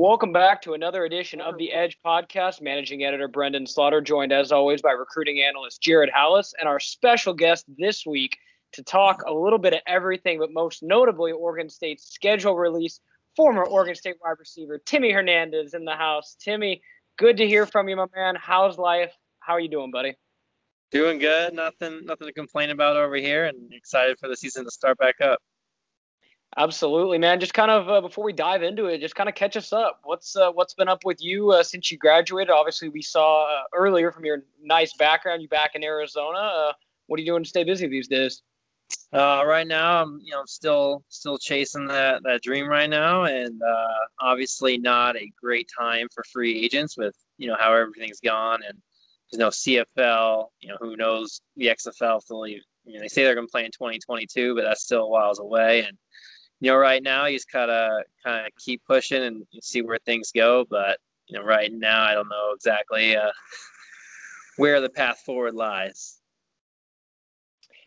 Welcome back to another edition of the Edge Podcast. Managing editor Brenden Slaughter, joined as always by recruiting analyst Jared Halus, and our special guest this week to talk a little bit of everything, but most notably Oregon State's schedule release. Former Oregon State wide receiver Timmy Hernandez in the house. Timmy, good to hear from you, my man. How's life? How are you doing, buddy? Doing good. Nothing, nothing to complain about over here, and excited for the season to start back up. Absolutely, man. Just kind of uh, before we dive into it, just kind of catch us up. What's uh, what's been up with you uh, since you graduated? Obviously, we saw uh, earlier from your nice background, you back in Arizona. Uh, what are you doing to stay busy these days? Uh, right now, I'm you know still still chasing that that dream right now, and obviously not a great time for free agents with you know how everything's gone and there's no CFL. You know who knows the XFL mean, they say they're going to play in 2022, but that's still a whiles away, and you know, right now you just gotta kind of keep pushing and see where things go. But you know, right now I don't know exactly uh, where the path forward lies.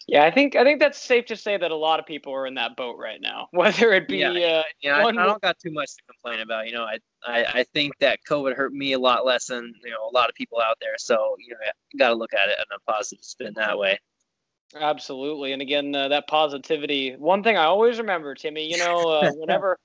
Yeah, I think I think that's safe to say that a lot of people are in that boat right now. Whether it be, yeah, uh, yeah I, I, don't got too much to complain about. You know, I, I I think that COVID hurt me a lot less than you know a lot of people out there. So you know, got to look at it in a positive spin that way. Absolutely, and again, uh, that positivity. One thing I always remember, Timmy. You know, uh, whenever,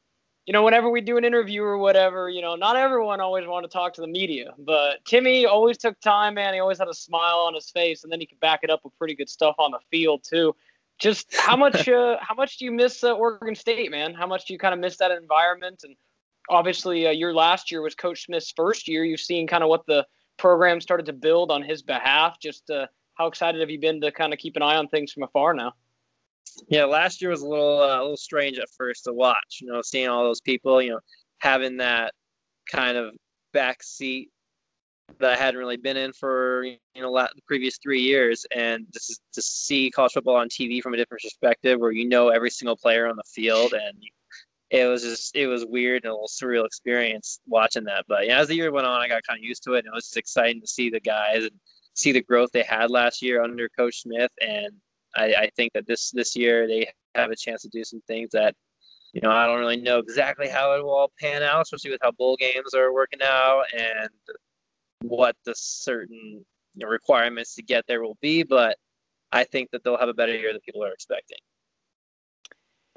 you know, whenever we do an interview or whatever, you know, not everyone always wanted to talk to the media, but Timmy always took time, man. He always had a smile on his face, and then he could back it up with pretty good stuff on the field too. Just how much, uh, how much do you miss uh, Oregon State, man? How much do you kind of miss that environment? And obviously, uh, your last year was Coach Smith's first year. You've seen kind of what the program started to build on his behalf. Just uh, how excited have you been to kind of keep an eye on things from afar now? Yeah, last year was a little uh, a little strange at first to watch. You know, seeing all those people, you know, having that kind of back seat that I hadn't really been in for you know the previous three years, and just to see college football on TV from a different perspective, where you know every single player on the field, and it was just it was weird and a little surreal experience watching that. But yeah, as the year went on, I got kind of used to it, and it was just exciting to see the guys and see the growth they had last year under Coach Smith, and I, I think that this this year they have a chance to do some things that you know I don't really know exactly how it will all pan out, especially with how bowl games are working out and what the certain you know, requirements to get there will be. But I think that they'll have a better year than people are expecting.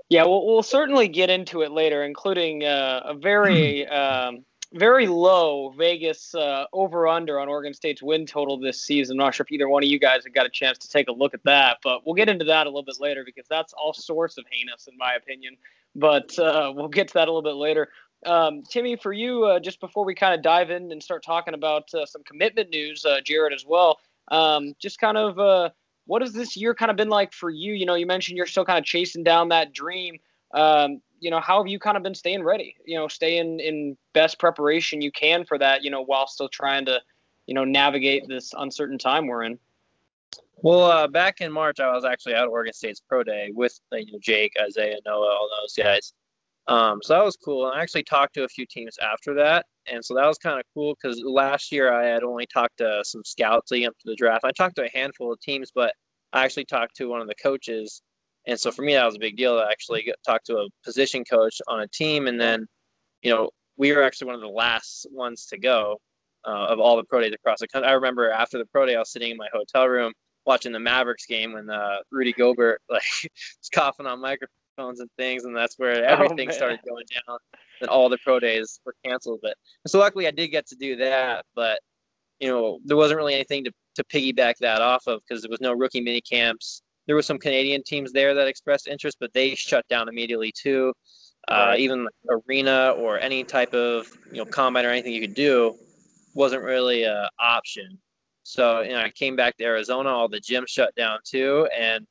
Yeah, we'll, we'll certainly get into it later, including uh, a very um, very low Vegas uh, over under on Oregon State's win total this season. I'm not sure if either one of you guys have got a chance to take a look at that, but we'll get into that a little bit later because that's all sorts of heinous in my opinion. But uh, we'll get to that a little bit later. Um, Timmy, for you, uh, just before we kind of dive in and start talking about uh, some commitment news, uh, Jared as well, um, just kind of uh, what has this year kind of been like for you? You know, you mentioned you're still kind of chasing down that dream. Um, you know, how have you kind of been staying ready? You know, staying in best preparation you can for that. You know, while still trying to, you know, navigate this uncertain time we're in. Well, uh, back in March, I was actually at Oregon State's pro day with you know, Jake, Isaiah, Noah, all those guys. Um, so that was cool. And I actually talked to a few teams after that, and so that was kind of cool because last year I had only talked to some scouts leading up to the draft. I talked to a handful of teams, but I actually talked to one of the coaches and so for me, that was a big deal to actually get, talk to a position coach on a team. And then, you know, we were actually one of the last ones to go uh, of all the pro days across the country. I remember after the pro day, I was sitting in my hotel room watching the Mavericks game when uh, Rudy Gobert like was coughing on microphones and things, and that's where oh, everything oh, started going down. And all the pro days were canceled. But so luckily, I did get to do that. But you know, there wasn't really anything to to piggyback that off of because there was no rookie mini camps there were some Canadian teams there that expressed interest, but they shut down immediately too. Uh, even arena or any type of you know combine or anything you could do wasn't really an option. So you know, I came back to Arizona, all the gyms shut down too, and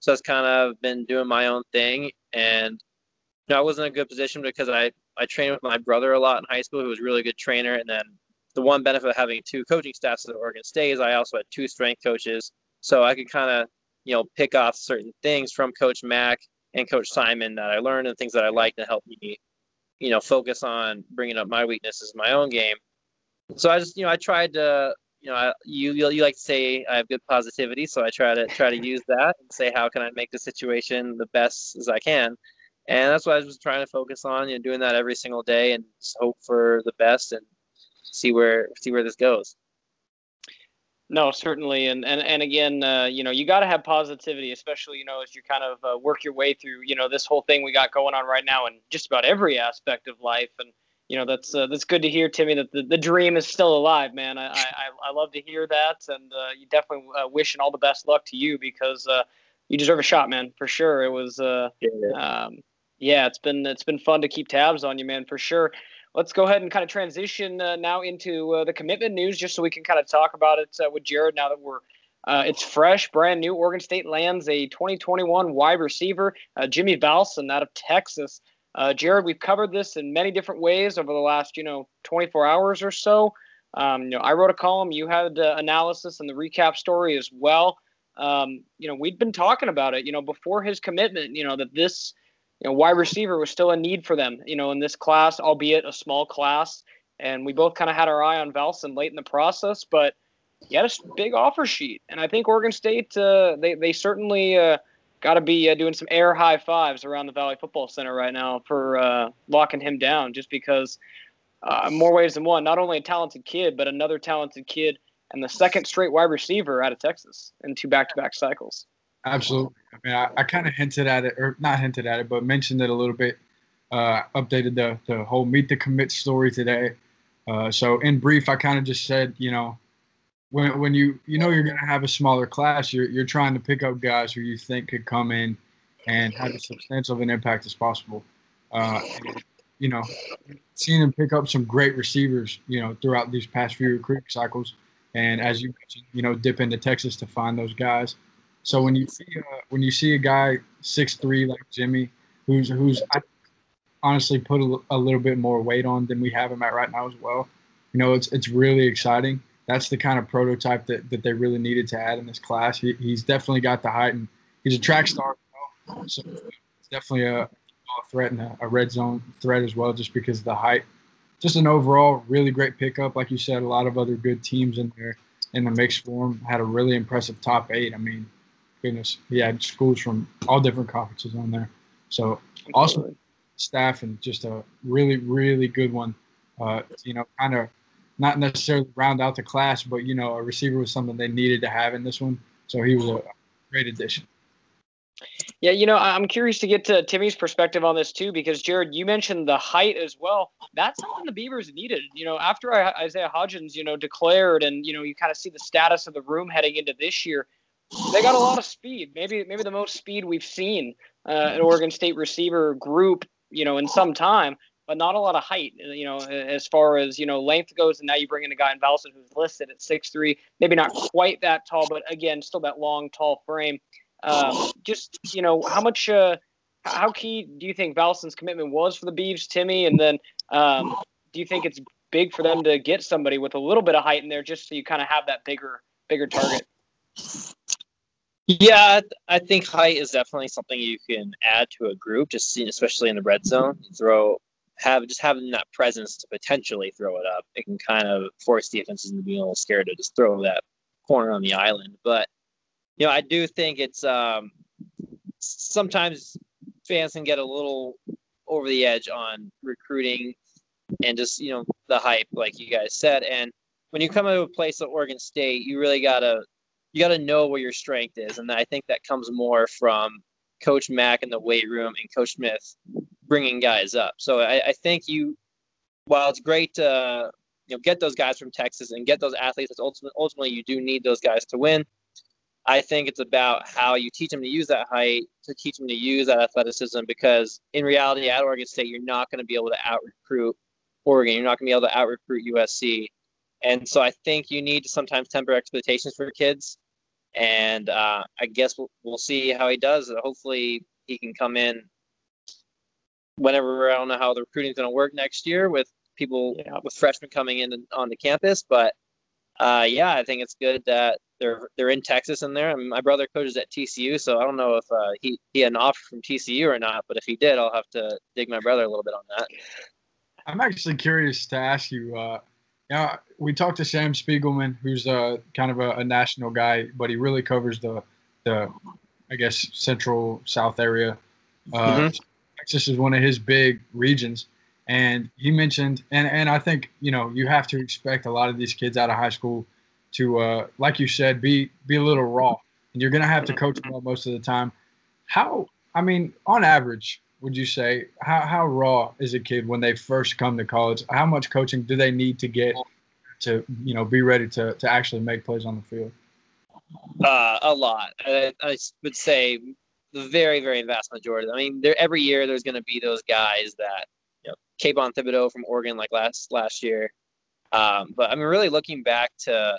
so I've kind of been doing my own thing. And you know, I wasn't in a good position because I I trained with my brother a lot in high school, who was a really good trainer. And then the one benefit of having two coaching staffs at Oregon State is I also had two strength coaches, so I could kind of you know, pick off certain things from Coach Mack and Coach Simon that I learned and things that I liked to help me, you know, focus on bringing up my weaknesses in my own game. So I just, you know, I tried to, you know, I, you you like to say I have good positivity, so I try to try to use that and say how can I make the situation the best as I can. And that's what I was trying to focus on, you know, doing that every single day and hope for the best and see where see where this goes. No, certainly, and and and again, uh, you know, you got to have positivity, especially you know as you kind of uh, work your way through, you know, this whole thing we got going on right now, and just about every aspect of life, and you know that's uh, that's good to hear, Timmy, that the, the dream is still alive, man. I I, I love to hear that, and uh, you definitely uh, wishing all the best luck to you because uh, you deserve a shot, man, for sure. It was, uh, yeah. Um, yeah, it's been it's been fun to keep tabs on you, man, for sure let's go ahead and kind of transition uh, now into uh, the commitment news, just so we can kind of talk about it uh, with Jared now that we're. Uh, it's fresh, brand new. Oregon State lands a 2021 wide receiver, uh, Jimmy Valsin, out of Texas. Uh, Jared, we've covered this in many different ways over the last, you know, 24 hours or so. Um, you know, I wrote a column. You had analysis and the recap story as well. Um, you know, we'd been talking about it. You know, before his commitment. You know that this you know, wide receiver was still a need for them, you know, in this class, albeit a small class. And we both kind of had our eye on Valsin late in the process, but he had a big offer sheet. And I think Oregon State, uh, they, they certainly uh, got to be uh, doing some air high fives around the Valley Football Center right now for uh, locking him down, just because uh, more ways than one, not only a talented kid, but another talented kid and the second straight wide receiver out of Texas in two back to back cycles. Absolutely. I mean, I, I kind of hinted at it, or not hinted at it, but mentioned it a little bit. Uh, updated the the whole meet the commit story today. Uh, so in brief, I kind of just said, you know, when when you you know you're going to have a smaller class, you're you're trying to pick up guys who you think could come in and have as substantial of an impact as possible. Uh, you know, seeing them pick up some great receivers, you know, throughout these past few recruiting cycles, and as you mentioned, you know, dip into Texas to find those guys. So when you see a, when you see a guy six three like Jimmy, who's who's honestly put a, a, little bit more weight on than we have him at right now as well, you know it's it's really exciting. That's the kind of prototype that, that they really needed to add in this class. He, he's definitely got the height, and he's a track star, so it's definitely a, a threat and a, a red zone threat as well, just because of the height. Just an overall really great pickup, like you said. A lot of other good teams in there in the mix for him. Had a really impressive top eight. I mean, goodness, he had schools from all different conferences on there. So awesome staff and just a really, really good one. Uh, you know, kind of not necessarily round out the class, but you know, a receiver was something they needed to have in this one. So he was a great addition. Yeah, you know, I'm curious to get to Timmy's perspective on this too, because Jared, you mentioned the height as well. That's something the Beavers needed. You know, after Isaiah Hodgins, you know, declared, and you know, you kind of see the status of the room heading into this year they got a lot of speed. Maybe maybe the most speed we've seen uh, an Oregon State receiver group, you know, in some time, but not a lot of height, you know, as far as you know length goes. And now you bring in a guy in Valsin who's listed at six three, maybe not quite that tall, but again, still that long, tall frame. Um, just you know, how much, uh, how key do you think Valsin's commitment was for the Beavs, Timmy? And then um, do you think it's big for them to get somebody with a little bit of height in there, just so you kind of have that bigger, bigger target? Yeah, I think height is definitely something you can add to a group, just especially in the red zone. throw have just having that presence to potentially throw it up. It can kind of force defenses into being a little scared to just throw that corner on the island. But you know, I do think it's um, sometimes fans can get a little over the edge on recruiting and just you know the hype, like you guys said. And when you come to a place like Oregon State, you really gotta you got to know where your strength is, and I think that comes more from Coach Mack in the weight room and Coach Smith bringing guys up. So I, I think you, while it's great to you know get those guys from Texas and get those athletes, ultimately, ultimately you do need those guys to win. I think it's about how you teach them to use that height, to teach them to use that athleticism, because in reality, at Oregon State, you're not going to be able to out recruit Oregon. You're not going to be able to out recruit USC. And so I think you need to sometimes temper expectations for kids and uh, I guess we'll, we'll see how he does. Hopefully, he can come in whenever I don't know how the recruiting is going to work next year with people yeah. with freshmen coming in on the campus. But uh, yeah, I think it's good that they're they're in Texas in there. I mean, my brother coaches at TCU, so I don't know if uh, he he had an offer from TCU or not. But if he did, I'll have to dig my brother a little bit on that. I'm actually curious to ask you. Yeah, we talked to Sam Spiegelman, who's uh, kind of a, a, national guy, but he really covers the, the I guess, central south area. Uh, mm-hmm. Texas is one of his big regions. And he mentioned, and, and I think, you know, you have to expect a lot of these kids out of high school to, uh, like you said, be be a little raw. And you're going to have to coach them most of the time. How, I mean, on average, would you say, how, how raw is a kid when they first come to college? How much coaching do they need to get to, you know, be ready to, to actually make plays on the field? Uh, a lot. I, I would say the very, very vast majority. I mean, there every year there's going to be those guys that, you know, Kayvon Thibodeaux from Oregon, like last last year. Um, but I mean, really looking back to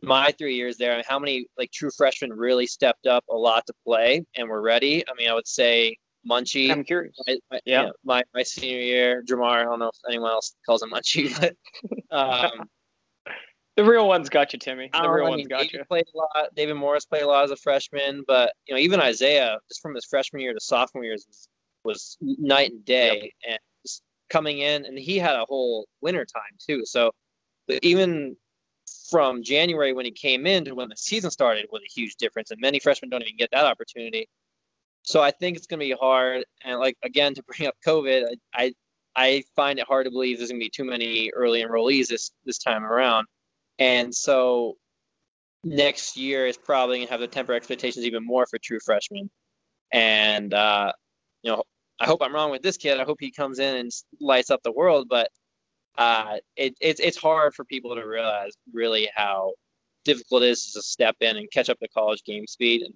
my three years there, I mean, how many like true freshmen really stepped up a lot to play and were ready? I mean, I would say Munchie. I'm curious. My, my, yeah. my, my senior year, Jermar. I don't know if anyone else calls him Munchie, but um, the real ones got you, Timmy. The real I ones mean, got David you. Played a lot. David Morris played a lot as a freshman, but you know, even Isaiah, just from his freshman year to sophomore years, was, was night and day, and just coming in, and he had a whole winter time too. So even from January when he came in to when the season started was a huge difference, and many freshmen don't even get that opportunity. So I think it's going to be hard, and like again to bring up COVID, I, I I find it hard to believe there's going to be too many early enrollees this this time around. And so next year is probably going to have the temper expectations even more for true freshmen. And, uh, you know, I hope I'm wrong with this kid. I hope he comes in and lights up the world. But uh, it, it's it's hard for people to realize really how difficult it is to step in and catch up to college game speed. And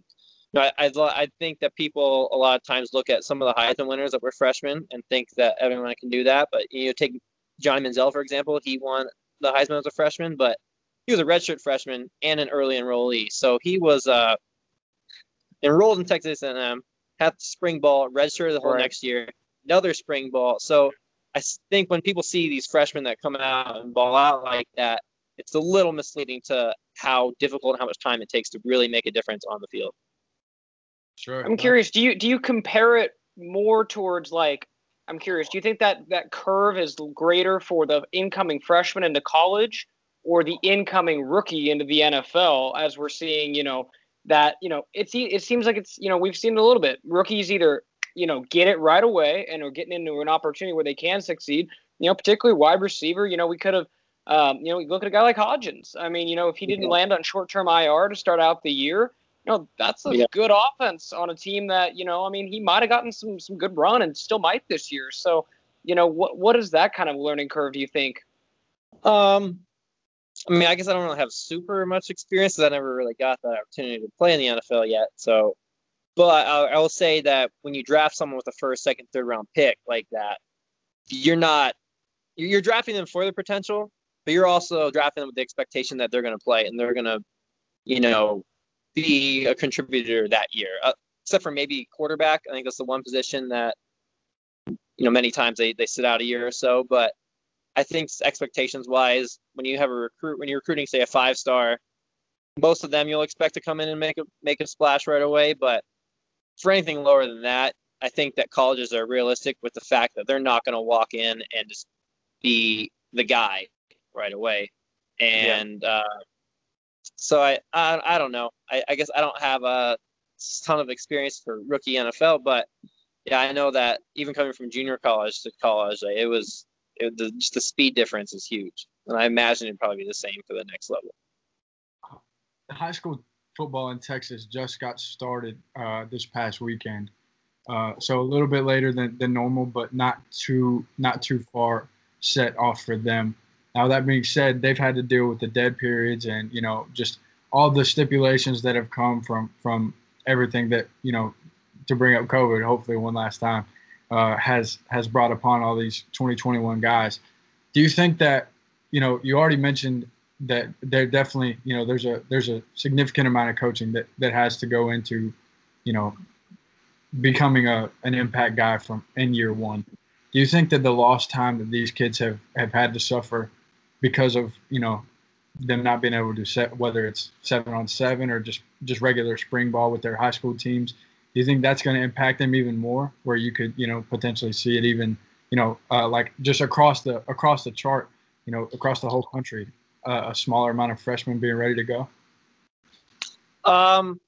you know, I, I, I think that people a lot of times look at some of the Heisman winners that were freshmen and think that everyone can do that. But you know, take Johnny Manziel for example. He won the Heisman as a freshman, but he was a redshirt freshman and an early enrollee. So he was uh, enrolled in Texas A&M, had spring ball, redshirt the whole Right. next year, another spring ball. So I think when people see these freshmen that come out and ball out like that, it's a little misleading to how difficult and how much time it takes to really make a difference on the field. Sure. I'm curious. Do you do you compare it more towards like? I'm curious. Do you think that that curve is greater for the incoming freshman into college, or the incoming rookie into the NFL? As we're seeing, you know, that you know, it's e- it seems like it's you know we've seen it a little bit. Rookies either you know get it right away and are getting into an opportunity where they can succeed. You know, particularly wide receiver. You know, we could have. Um, you know, you look at a guy like Hodgins. I mean, you know, if he didn't land on short-term IR to start out the year, you know, that's a Yeah. good offense on a team that, you know, I mean, he might have gotten some some good run and still might this year. So, you know, what what is that kind of learning curve? Do you think? Um, I mean, I guess I don't really have super much experience because I never really got that opportunity to play in the NFL yet. So, but I, I will say that when you draft someone with a first, second, third round pick like that, you're not you're, you're drafting them for the potential, but you're also drafting them with the expectation that they're going to play and they're going to, you know, be a contributor that year. Uh, except for maybe quarterback, I think that's the one position that, you know, many times they they sit out a year or so, but I think expectations wise, when you have a recruit, when you're recruiting, say a five star, most of them you'll expect to come in and make a make a splash right away. But for anything lower than that, I think that colleges are realistic with the fact that they're not going to walk in and just be the guy right away. And uh, so I, I I don't know. I, I guess I don't have a ton of experience for rookie NFL, but yeah, I know that even coming from junior college to college, like, it was it, the, just the speed difference is huge, and I imagine it'd probably be the same for the next level. high school football in Texas just got started uh, this past weekend, uh, so a little bit later than, than normal, but not too not too far set off for them. Now that being said, they've had to deal with the dead periods and you know just all the stipulations that have come from from everything that you know to bring up COVID. Hopefully, one last time uh, has has brought upon all these 2021 guys. Do you think that you know you already mentioned that there definitely you know there's a there's a significant amount of coaching that that has to go into you know becoming a an impact guy from in year one do you think that the lost time that these kids have have had to suffer because of you know them not being able to set whether it's seven on seven or just just regular spring ball with their high school teams do you think that's going to impact them even more where you could you know potentially see it even you know uh, like just across the across the chart you know across the whole country uh, a smaller amount of freshmen being ready to go? Um,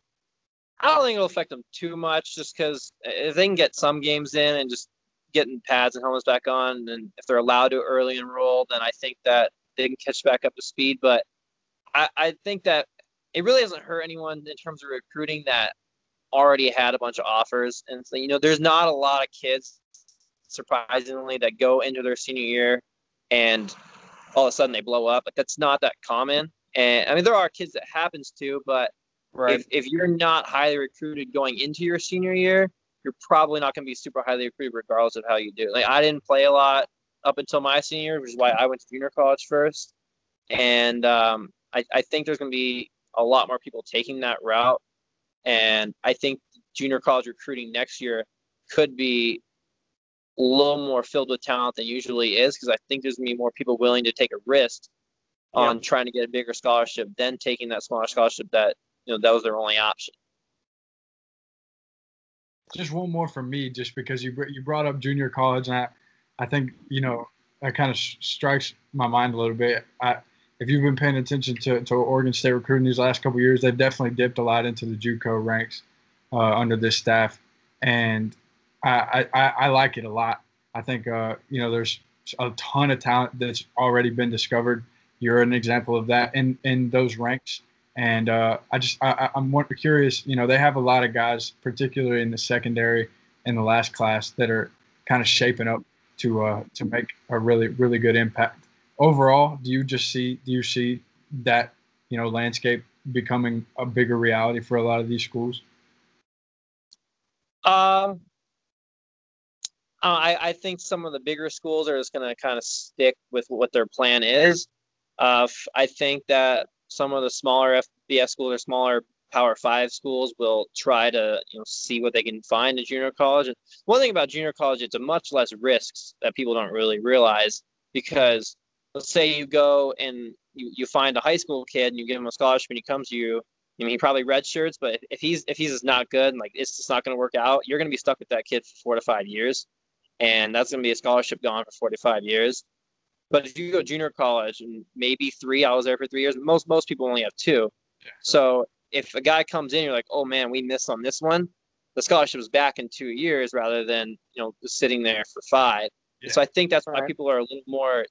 I don't think it'll affect them too much, just because if they can get some games in and just getting pads and helmets back on, and if they're allowed to early enroll, then I think that they can catch back up to speed. But I, I think that it really hasn't hurt anyone in terms of recruiting that already had a bunch of offers. And so, you know, there's not a lot of kids, surprisingly, that go into their senior year and all of a sudden they blow up. Like that's not that common. And I mean, there are kids that happens to, but right. if, if you're not highly recruited going into your senior year, you're probably not going to be super highly recruited regardless of how you do. Like I didn't play a lot up until my senior year, which is why I went to junior college first. And um, I, I think there's going to be a lot more people taking that route. And I think junior college recruiting next year could be a little more filled with talent than usually is because I think there's going to be more people willing to take a risk on trying to get a bigger scholarship than taking that smaller scholarship that you know that was their only option. Just one more from me, just because you you brought up junior college, and I, I think you know that kind of strikes my mind a little bit. I, if you've been paying attention to, to Oregon State recruiting these last couple years, they've definitely dipped a lot into the JUCO ranks uh, under this staff, and I, I, I like it a lot. I think uh, you know there's a ton of talent that's already been discovered. You're an example of that in in those ranks, and uh, I just I, I'm more curious. You know, they have a lot of guys, particularly in the secondary in the last class, that are kind of shaping up to uh, to make a really really good impact overall, do you just see do you see that you know landscape becoming a bigger reality for a lot of these schools? Um, I, I think some of the bigger schools are just going to kind of stick with what their plan is. Uh, I think that some of the smaller FBS schools or smaller Power Five schools will try to you know see what they can find in junior college. And one thing about junior college, it's a much less risks that people don't really realize because let's say you go and you, you find a high school kid and you give him a scholarship and he comes to you. I mean, he probably redshirts, but if he's if he's not good and like it's just not going to work out, you're going to be stuck with that kid for four to five years, and that's going to be a scholarship gone for four to five years. But if you go junior college and maybe three, I was there for three years. Most most people only have two. So if a guy comes in, you're like, oh man, we missed on this one. The scholarship is back in two years rather than you know sitting there for five. Yeah. So I think that's why people are a little more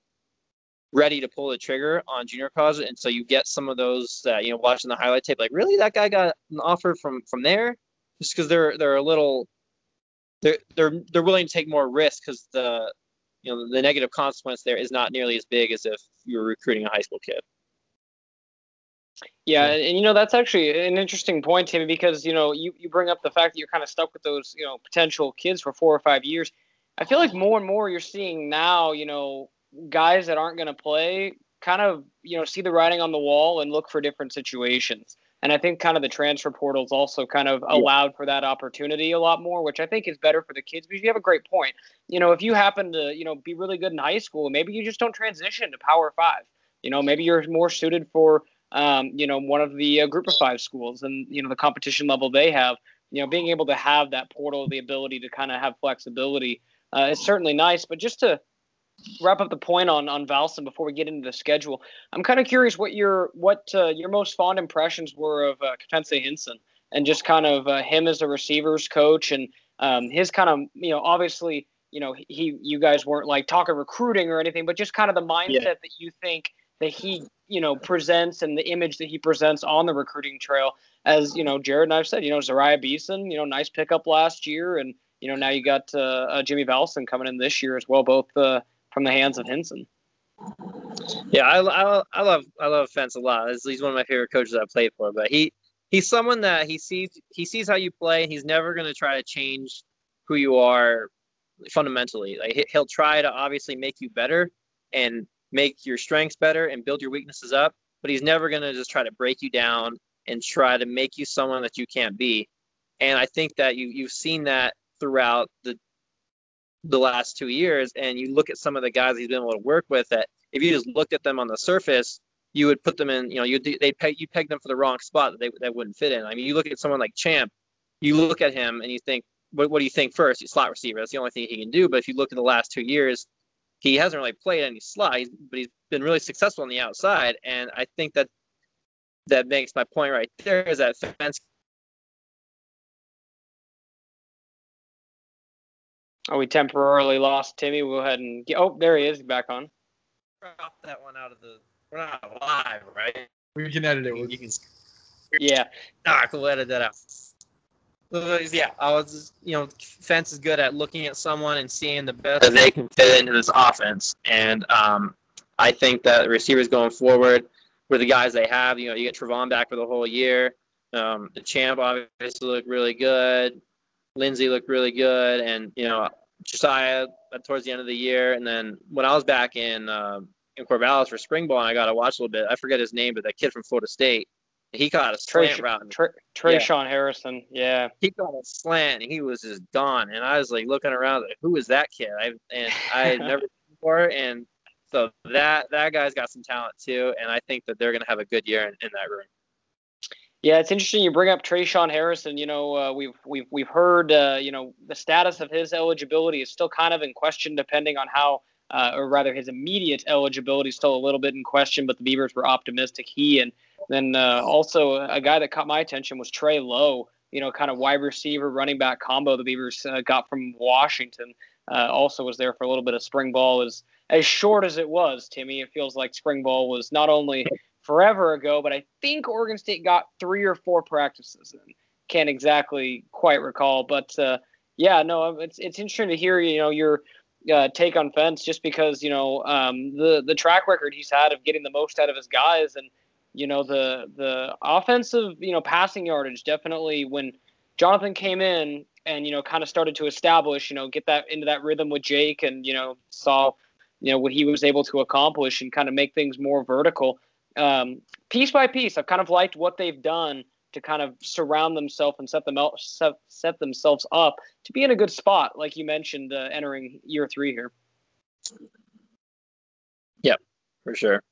ready to pull the trigger on junior college, and so you get some of those that you know watching the highlight tape, like really that guy got an offer from from there, just because they're they're a little they're they're they're willing to take more risk because the you know the negative consequence there is not nearly as big as if you were recruiting a high school kid. Yeah, and, and, you know that's actually an interesting point, Timmy, because you know you, you bring up the fact that you're kind of stuck with those you know potential kids for four or five years. I feel like more and more you're seeing now, you know, guys that aren't going to play kind of you know see the writing on the wall and look for different situations. And I think kind of the transfer portals also kind of allowed for that opportunity a lot more, which I think is better for the kids because you have a great point. You know, if you happen to, you know, be really good in high school, maybe you just don't transition to Power Five. You know, maybe you're more suited for, um, you know, one of the uh, Group of Five schools and you know the competition level they have. You know, being able to have that portal, the ability to kind of have flexibility, uh, is certainly nice. But just to wrap up the point on on Valsin before we get into the schedule. I'm kind of curious what your what uh, your most fond impressions were of uh, Kefense Hinson and just kind of uh, him as a receivers coach and um, his kind of you know obviously you know he you guys weren't like talking recruiting or anything, but just kind of the mindset yeah. that you think that he you know presents and the image that he presents on the recruiting trail. As you know, Jared and I've said, you know, Zeriah Beason, you know, nice pickup last year, and you know now you got uh, uh, Jimmy Valsin coming in this year as well, both uh, from the hands of Henson. Yeah, I, I, I love I love Fence a lot. He's one of my favorite coaches I've played for. But he he's someone that he sees he sees how you play. and He's never going to try to change who you are fundamentally. Like he'll try to obviously make you better and make your strengths better and build your weaknesses up. But he's never going to just try to break you down and try to make you someone that you can't be. And I think that you you've seen that throughout the the last two years, and you look at some of the guys he's been able to work with. That if you just looked at them on the surface, you would put them in. You know, you they peg you peg them for the wrong spot that they that wouldn't fit in. I mean, you look at someone like Champ, you look at him and you think, what, what do you think first? Slot receiver. That's the only thing he can do. But if you look at the last two years, he hasn't really played any slot, but he's been really successful on the outside. And I think that that makes my point right there is that fence. Oh, we temporarily lost Timmy. We'll go ahead and get, oh, there he is back on. Drop that one out of the. We're not live, right? We can edit it. Can, ah, yeah. No, We'll edit that out. Yeah, I was, you know, Fence is good at looking at someone and seeing the best they can fit into this offense. And um, I think that receivers going forward with the guys they have, you know, you get Trevon back for the whole year. Um, the champ obviously looked really good. Lindsey looked really good, and you know, Josiah towards the end of the year. And then when I was back in uh, in Corvallis for spring ball, and I got to watch a little bit. I forget his name, but that kid from Florida State, he caught a Trey, slant route. Trey, Tre'Shaun Harrison. Yeah. He got a slant, and he was just gone. And I was like looking around, like, who is that kid? I and I had never seen before, and so that that guy's got some talent too. And I think that they're gonna have a good year in, in that room. Yeah, it's interesting you bring up Tre'Shaun Harrison. You know, uh, we've we've we've heard uh, you know the status of his eligibility is still kind of in question, depending on how, uh, or rather, his immediate eligibility is still a little bit in question. But the Beavers were optimistic. He and then uh, also a guy that caught my attention was Trey Lowe. You know, kind of wide receiver, running back combo the Beavers uh, got from Washington. Uh, also was there for a little bit of spring ball. As as short as it was, Timmy, it feels like spring ball was not only forever ago, but I think Oregon State got three or four practices in. Can't exactly quite recall, but uh, yeah, no, it's it's interesting to hear you know your uh, take on Fence just because you know um, the the track record he's had of getting the most out of his guys and you know the the offensive you know passing yardage definitely when Jonathan came in and you know kind of started to establish you know get that into that rhythm with Jake and you know saw you know what he was able to accomplish and kind of make things more vertical um, piece by piece, I've kind of liked what they've done to kind of surround themselves and set them out, set, set themselves up to be in a good spot, like you mentioned, uh, entering year three here. Yep, for sure.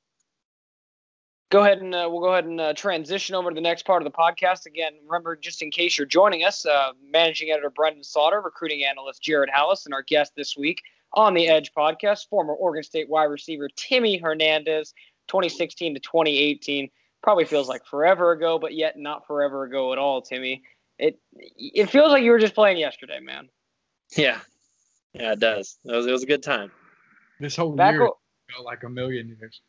Go ahead and uh, we'll go ahead and uh, transition over to the next part of the podcast. Again, remember, just in case you're joining us, uh, managing editor Brenden Slaughter, recruiting analyst Jared Halus, and our guest this week on the Edge podcast, former Oregon State wide receiver Timmy Hernandez. 2016 to 2018 probably feels like forever ago, but yet not forever ago at all, Timmy. It it feels like you were just playing yesterday, man. Yeah, yeah, it does. It was it was a good time. This whole Back year o- felt like a million years.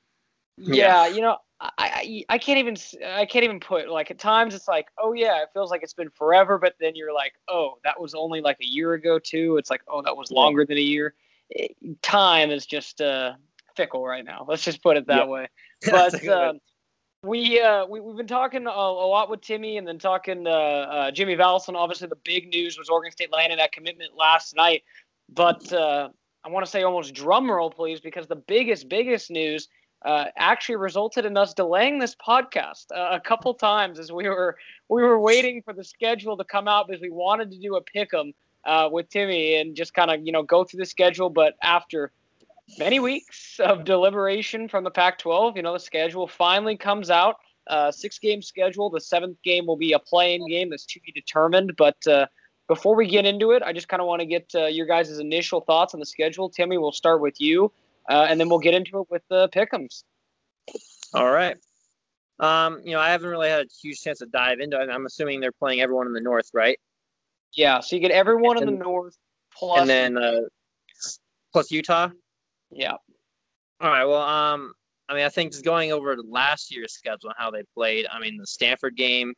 Yeah, you know, I, I can't even I can't even put like at times it's like oh yeah it feels like it's been forever, but then you're like oh that was only like a year ago too. It's like oh that was longer than a year. It, time is just uh fickle right now. Let's just put it that Yeah. way. But um, we uh we, we've been talking a, a lot with Timmy and then talking uh, uh Jimmy Valsin. Obviously the big news was Oregon State landing that commitment last night, but uh, I want to say almost drum roll please because the biggest biggest news uh, actually resulted in us delaying this podcast uh, a couple times as we were we were waiting for the schedule to come out because we wanted to do a pick'em uh, with Timmy and just kind of you know go through the schedule, but after many weeks of deliberation from the Pac-12, you know the schedule finally comes out. Uh, six-game schedule. The seventh game will be a playing game that's to be determined. But uh, before we get into it, I just kind of want to get uh, your guys' initial thoughts on the schedule. Timmy, we'll start with you, uh, and then we'll get into it with the pickums. All right. Um, you know, I haven't really had a huge chance to dive into it. I'm assuming they're playing everyone in the north, right? Yeah, so you get everyone in And- the north plus. and then uh, plus Utah. yeah, All right. Well, um, I mean, I think just going over last year's schedule and how they played. I mean, the Stanford game,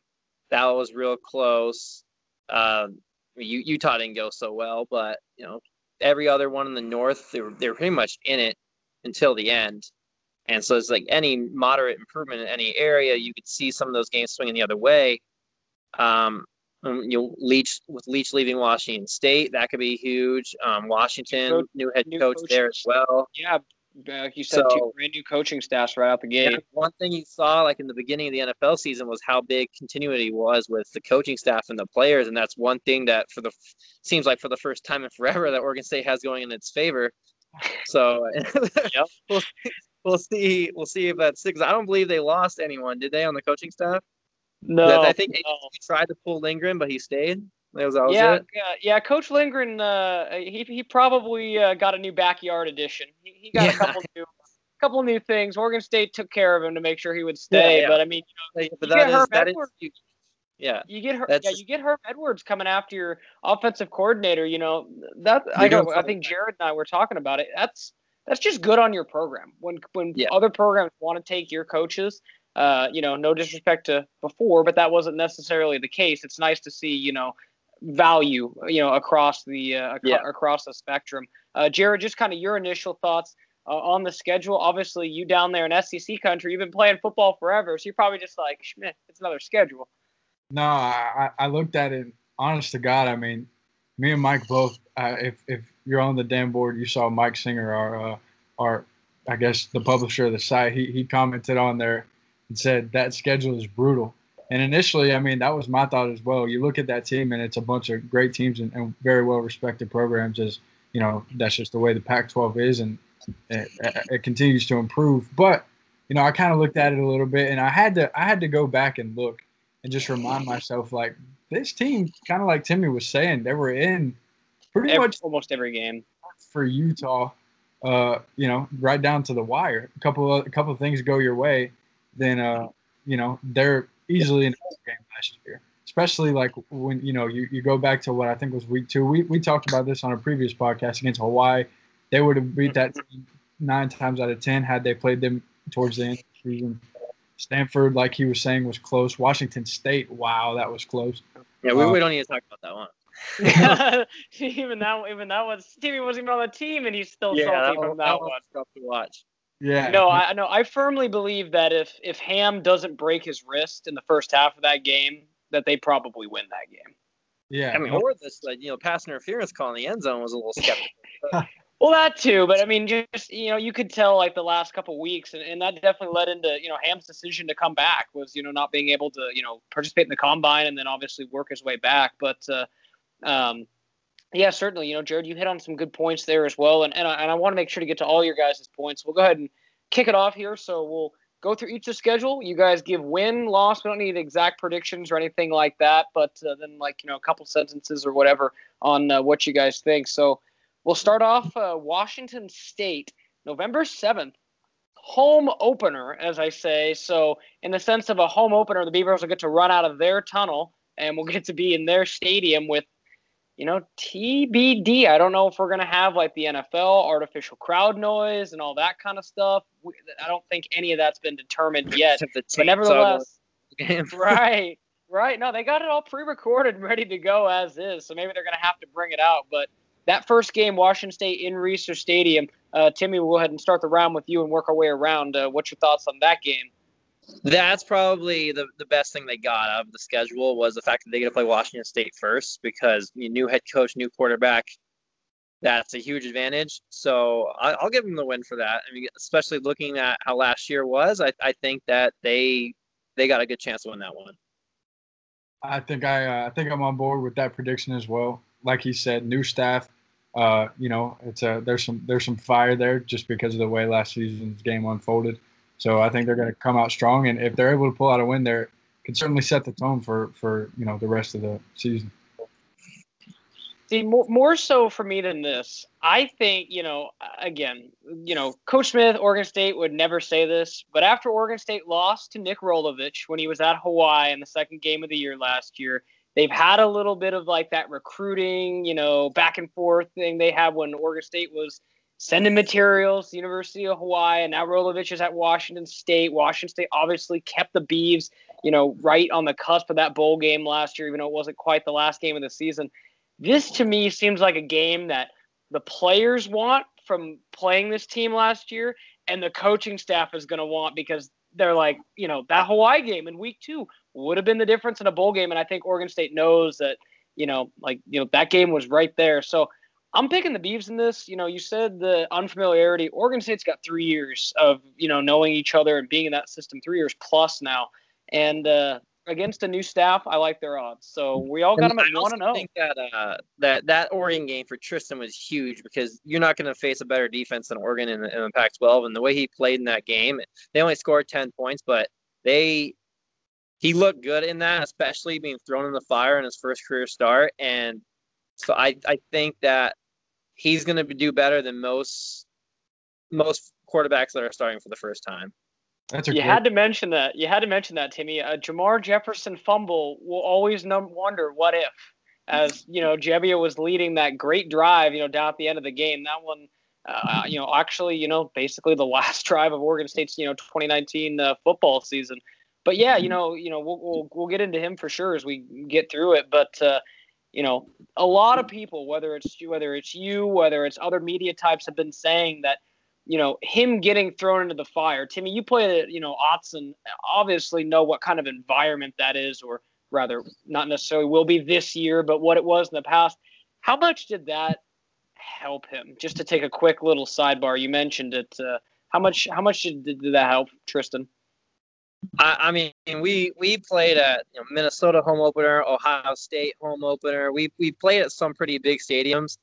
that was real close. Uh, U- Utah didn't go so well, but you know, every other one in the North, they were they were pretty much in it until the end. And so it's like any moderate improvement in any area, you could see some of those games swinging the other way. Um, you know, Leach with Leach leaving Washington State, that could be huge. Um, Washington, Coach- new head new coach coach. there as well. yeah. Uh, Like you said, two brand new coaching staffs right out the gate. Yeah, one thing you saw like in the beginning of the NFL season was how big continuity was with the coaching staff and the players, and that's one thing that for the seems like for the first time in forever that Oregon State has going in its favor. So we'll, we'll see we'll see if that's six. I don't believe they lost anyone, did they, on the coaching staff? No, I think no. he tried to pull Lindgren, but he stayed. That was, that was yeah, yeah, yeah. Coach Lindgren, uh, he he probably uh, got a new backyard edition. He, he got Yeah. a couple new, couple new things. Oregon State took care of him to make sure he would stay. yeah. But I mean, you that get is Herm that is Edwards. huge. Yeah. You get her. Yeah, you get Herm Edwards coming after your offensive coordinator. You know that I know. I think Jared and I were talking about it. That's that's just good on your program. When when yeah. other programs want to take your coaches, uh, you know, no disrespect to before, but that wasn't necessarily the case. It's nice to see, you know, value, you know, across the uh, ac- yeah. across the spectrum. Uh, Jared, just kind of your initial thoughts uh, on the schedule. Obviously, you down there in SEC country, you've been playing football forever, so you're probably just like, Schmidt, it's another schedule. No, I, I looked at it. Honest to God, I mean, me and Mike both. Uh, if if you're on the damn board, you saw Mike Singer, our uh, our I guess the publisher of the site. He he commented on there and said that schedule is brutal. And initially, I mean, that was my thought as well. You look at that team, and it's a bunch of great teams and, and very well respected programs. As you know, that's just the way the Pac-12 is, and it, it continues to improve. But you know, I kind of looked at it a little bit, and I had to I had to go back and look and just remind myself, like this team, kind of like Timmy was saying, they were in pretty every, much almost every game for Utah. Uh, you know, right down to the wire. A couple of a couple of things go your way, then uh, you know they're easily in the game last year. Especially like when you know you, you go back to what I think was week two. We we talked about this on a previous podcast against Hawaii. They would have beat that team nine times out of ten had they played them towards the end of the season. Stanford, like he was saying, was close. Washington State, wow, that was close. Yeah, we, uh, we don't need to talk about that one. even that, even that was Stevie wasn't even on the team, and he's still yeah, salty that from that, that one. Tough to watch. Yeah. No, I no, I firmly believe that if if Ham doesn't break his wrist in the first half of that game, that they probably win that game. Yeah. I mean, or this, like, you know, pass interference call in the end zone was a little skeptical. well, that too, but I mean, just you know, you could tell like the last couple weeks, and, and that definitely led into you know Ham's decision to come back was you know not being able to you know participate in the combine and then obviously work his way back, but. uh um, yeah, certainly. You know, Jared, you hit on some good points there as well, and and I, and I want to make sure to get to all your guys' points. We'll go ahead and kick it off here. So we'll go through each of the schedule. You guys give win, loss. We don't need exact predictions or anything like that, but uh, then like you know a couple sentences or whatever on uh, what you guys think. So we'll start off uh, Washington State, November seventh, home opener, as I say. So in the sense of a home opener, the Beavers will get to run out of their tunnel and we'll get to be in their stadium with you know, TBD. I don't know if we're going to have like the NFL artificial crowd noise and all that kind of stuff. I don't think any of that's been determined yet. but nevertheless, right, right. No, they got it all pre-recorded and ready to go as is. So maybe they're going to have to bring it out. But that first game, Washington State in Reser Stadium. Uh, Timmy, we'll go ahead and start the round with you and work our way around. Uh, what's your thoughts on that game? That's probably the, the best thing they got out of the schedule was the fact that they get to play Washington State first because new head coach, new quarterback. That's a huge advantage. So I, will give them the win for that. I mean, especially looking at how last year was, I, I think that they they got a good chance to win that one. I think I uh, I think I'm on board with that prediction as well. Like he said, new staff. Uh, you know, it's a there's some there's some fire there just because of the way last season's game unfolded. So I think they're going to come out strong, and if they're able to pull out a win, they can certainly set the tone for for you know the rest of the season. See, more, more so for me than this, I think, you know, again, you know, Coach Smith, Oregon State would never say this, but after Oregon State lost to Nick Rolovich when he was at Hawaii in the second game of the year last year, they've had a little bit of like that recruiting, you know, back and forth thing they had when Oregon State was sending materials University of Hawaii, and now Rolovich is at Washington State. Washington State obviously kept the Beavs, you know, right on the cusp of that bowl game last year, even though it wasn't quite the last game of the season. This to me seems like a game that the players want from playing this team last year, and the coaching staff is going to want because they're like, you know, that Hawaii game in week two would have been the difference in a bowl game, and I think Oregon State knows that, you know, like you know that game was right there. So I'm picking the Beavs in this. You know, you said the unfamiliarity. Oregon State's got three years of you know knowing each other and being in that system, three years plus now. And uh, against a new staff, I like their odds. So we all got them at one and zero. I oh. think that uh, that that Oregon game for Tristan was huge because you're not going to face a better defense than Oregon in, in the Pac-12. And the way he played in that game, they only scored 10 points, but they he looked good in that, especially being thrown in the fire in his first career start. And so I, I think that he's going to do better than most most quarterbacks that are starting for the first time. That's a you great, had to mention that. You had to mention that, Timmy. A Jermar Jefferson fumble will always num- wonder what if, as you know, Gebbia was leading that great drive, you know, down at the end of the game. That one, uh, you know, actually, you know, basically the last drive of Oregon State's, you know, 2019 uh, football season. But yeah, you know, you know, we'll, we'll we'll get into him for sure as we get through it. But uh, you know, a lot of people, whether it's you whether it's you, whether it's other media types, have been saying that you know, him getting thrown into the fire. Timmy, you played at, you know, Autzen, obviously know what kind of environment that is, or rather, not necessarily will be this year, but what it was in the past. How much did that help him? Just to take a quick little sidebar, you mentioned it. Uh, how much? How much did, did that help, Tristan? I, I mean, we we played at you know, Minnesota home opener, Ohio State home opener. We we played at some pretty big stadiums.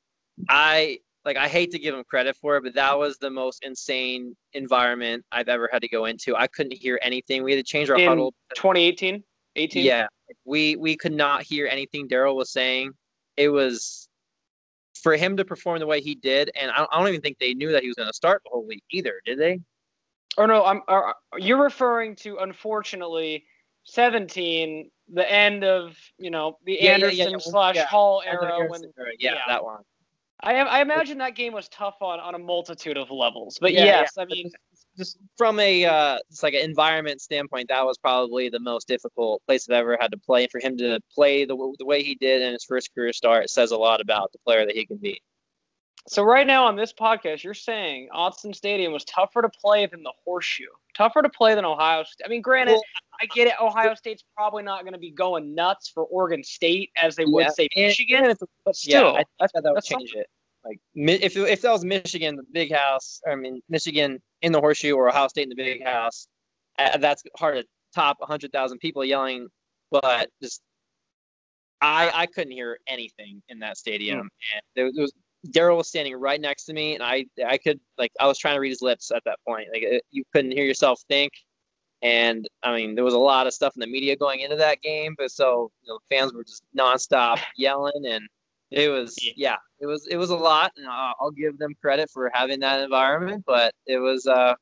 I like I hate to give him credit for it, but that was the most insane environment I've ever had to go into. I couldn't hear anything. We had to change our In huddle. 2018, 18. Yeah, we we could not hear anything Darell was saying. It was for him to perform the way he did, and I, I don't even think they knew that he was going to start the whole week either, did they? Or no, I'm. Or, you're referring to unfortunately 17, the end of you know the Yeah, Andersen yeah, yeah. slash. Hall era when yeah, that one. I I imagine that game was tough on on a multitude of levels. But yes. I mean just from a uh, just like an environment standpoint, that was probably the most difficult place I've ever had to play. And For him to play the, the way he did in his first career start says a lot about the player that he can be. So right now on this podcast, you're saying Autzen Stadium was tougher to play than the Horseshoe, tougher to play than Ohio State. I mean, granted, Well, I get it. Ohio State's probably not going to be going nuts for Oregon State as they would Yeah, say Michigan, and but yeah, still, I think that's, that, would that's change it. Like if if that was Michigan, the big house, I mean Michigan in the horseshoe or Ohio State in the big house, uh, that's hard to top 100,000 people yelling. But just I I couldn't hear anything in that stadium, and there there was Darell was standing right next to me, and I I could like I was trying to read his lips at that point. Like it, you couldn't hear yourself think. And I mean, there was a lot of stuff in the media going into that game, but so you know, fans were just nonstop yelling, and it was Yeah. it was it was a lot, and I'll, I'll give them credit for having that environment. But it was uh,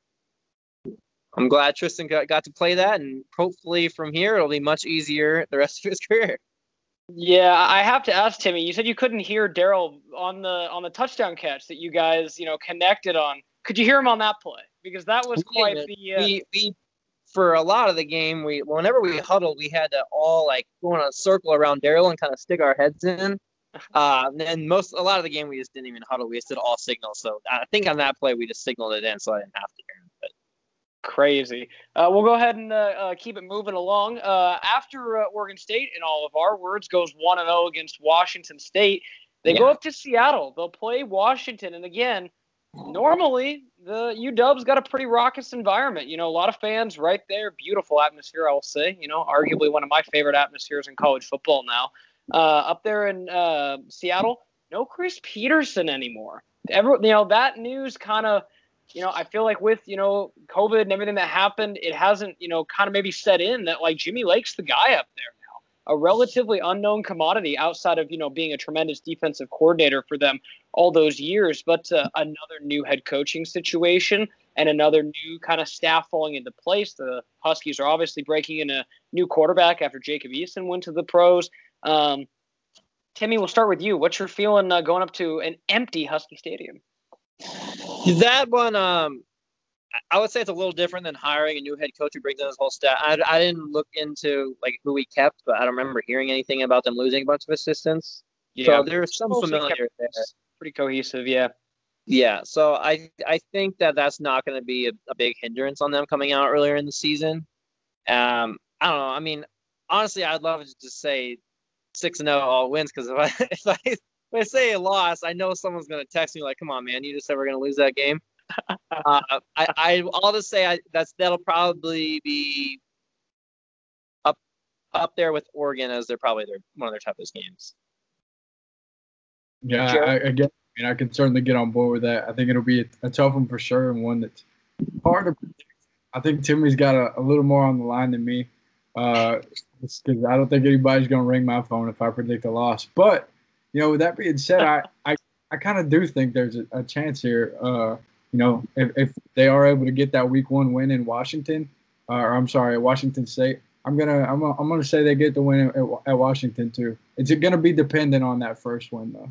I'm glad Tristan got, got to play that, and hopefully from here it'll be much easier the rest of his career. Yeah, I have to ask Timmy. You said you couldn't hear Darell on the on the touchdown catch that you guys you know connected on. Could you hear him on that play? Because that was quite the. Uh, We we for a lot of the game, we whenever we huddled, we had to all like go in a circle around Darell and kind of stick our heads in. Uh, and most a lot of the game we just didn't even huddle. We just did all signals. So I think on that play we just signaled it in, so I didn't have to hear him. But Crazy. Uh, we'll go ahead and uh, uh, keep it moving along. Uh, after uh, Oregon State, in all of our words, goes 1 0 against Washington State, they go up to Seattle. They'll play Washington. And again, normally the UW's got a pretty raucous environment. You know, a lot of fans right there. Beautiful atmosphere, I will say. You know, arguably one of my favorite atmospheres in college football now. Uh, up there in uh, Seattle, no Chris Petersen anymore. Every, you know, that news kind of you know, I feel like with, you know, COVID and everything that happened, it hasn't, you know, kind of maybe set in that like Jimmy Lake's the guy up there now. A relatively unknown commodity outside of, you know, being a tremendous defensive coordinator for them all those years, but uh, another new head coaching situation and another new kind of staff falling into place. The Huskies are obviously breaking in a new quarterback after Jacob Eason went to the pros. Um, Timmy, we'll start with you. What's your feeling uh, going up to an empty Husky Stadium? That one, um, I would say it's a little different than hiring a new head coach who brings in his whole staff. I, I didn't look into like who we kept, but I don't remember hearing anything about them losing a bunch of assistants. So there's some familiar there. pretty cohesive, yeah. Yeah, so I I think that that's not going to be a, a big hindrance on them coming out earlier in the season. Um, I don't know. I mean, honestly, I'd love to just say six and zero all wins because if I if I if I say a loss, I know someone's going to text me like, "Come on, man, you just said we're going to lose that game." uh, I I I'll just say I that's that'll probably be up up there with Oregon as they're probably their one of their toughest games. Yeah, Sure. I, again, I mean, I can certainly get on board with that. I think it'll be a, a tough one for sure, and one that's hard to predict. I think Timmy's got a, a little more on the line than me, because I don't think anybody's going to ring my phone if I predict a loss. But you know, with that being said, I I, I kind of do think there's a, a chance here. Uh, you know, if, if they are able to get that week one win in Washington, uh, or I'm sorry, Washington State, I'm gonna I'm gonna, I'm gonna say they get the win at, at Washington too. It's gonna be dependent on that first win though.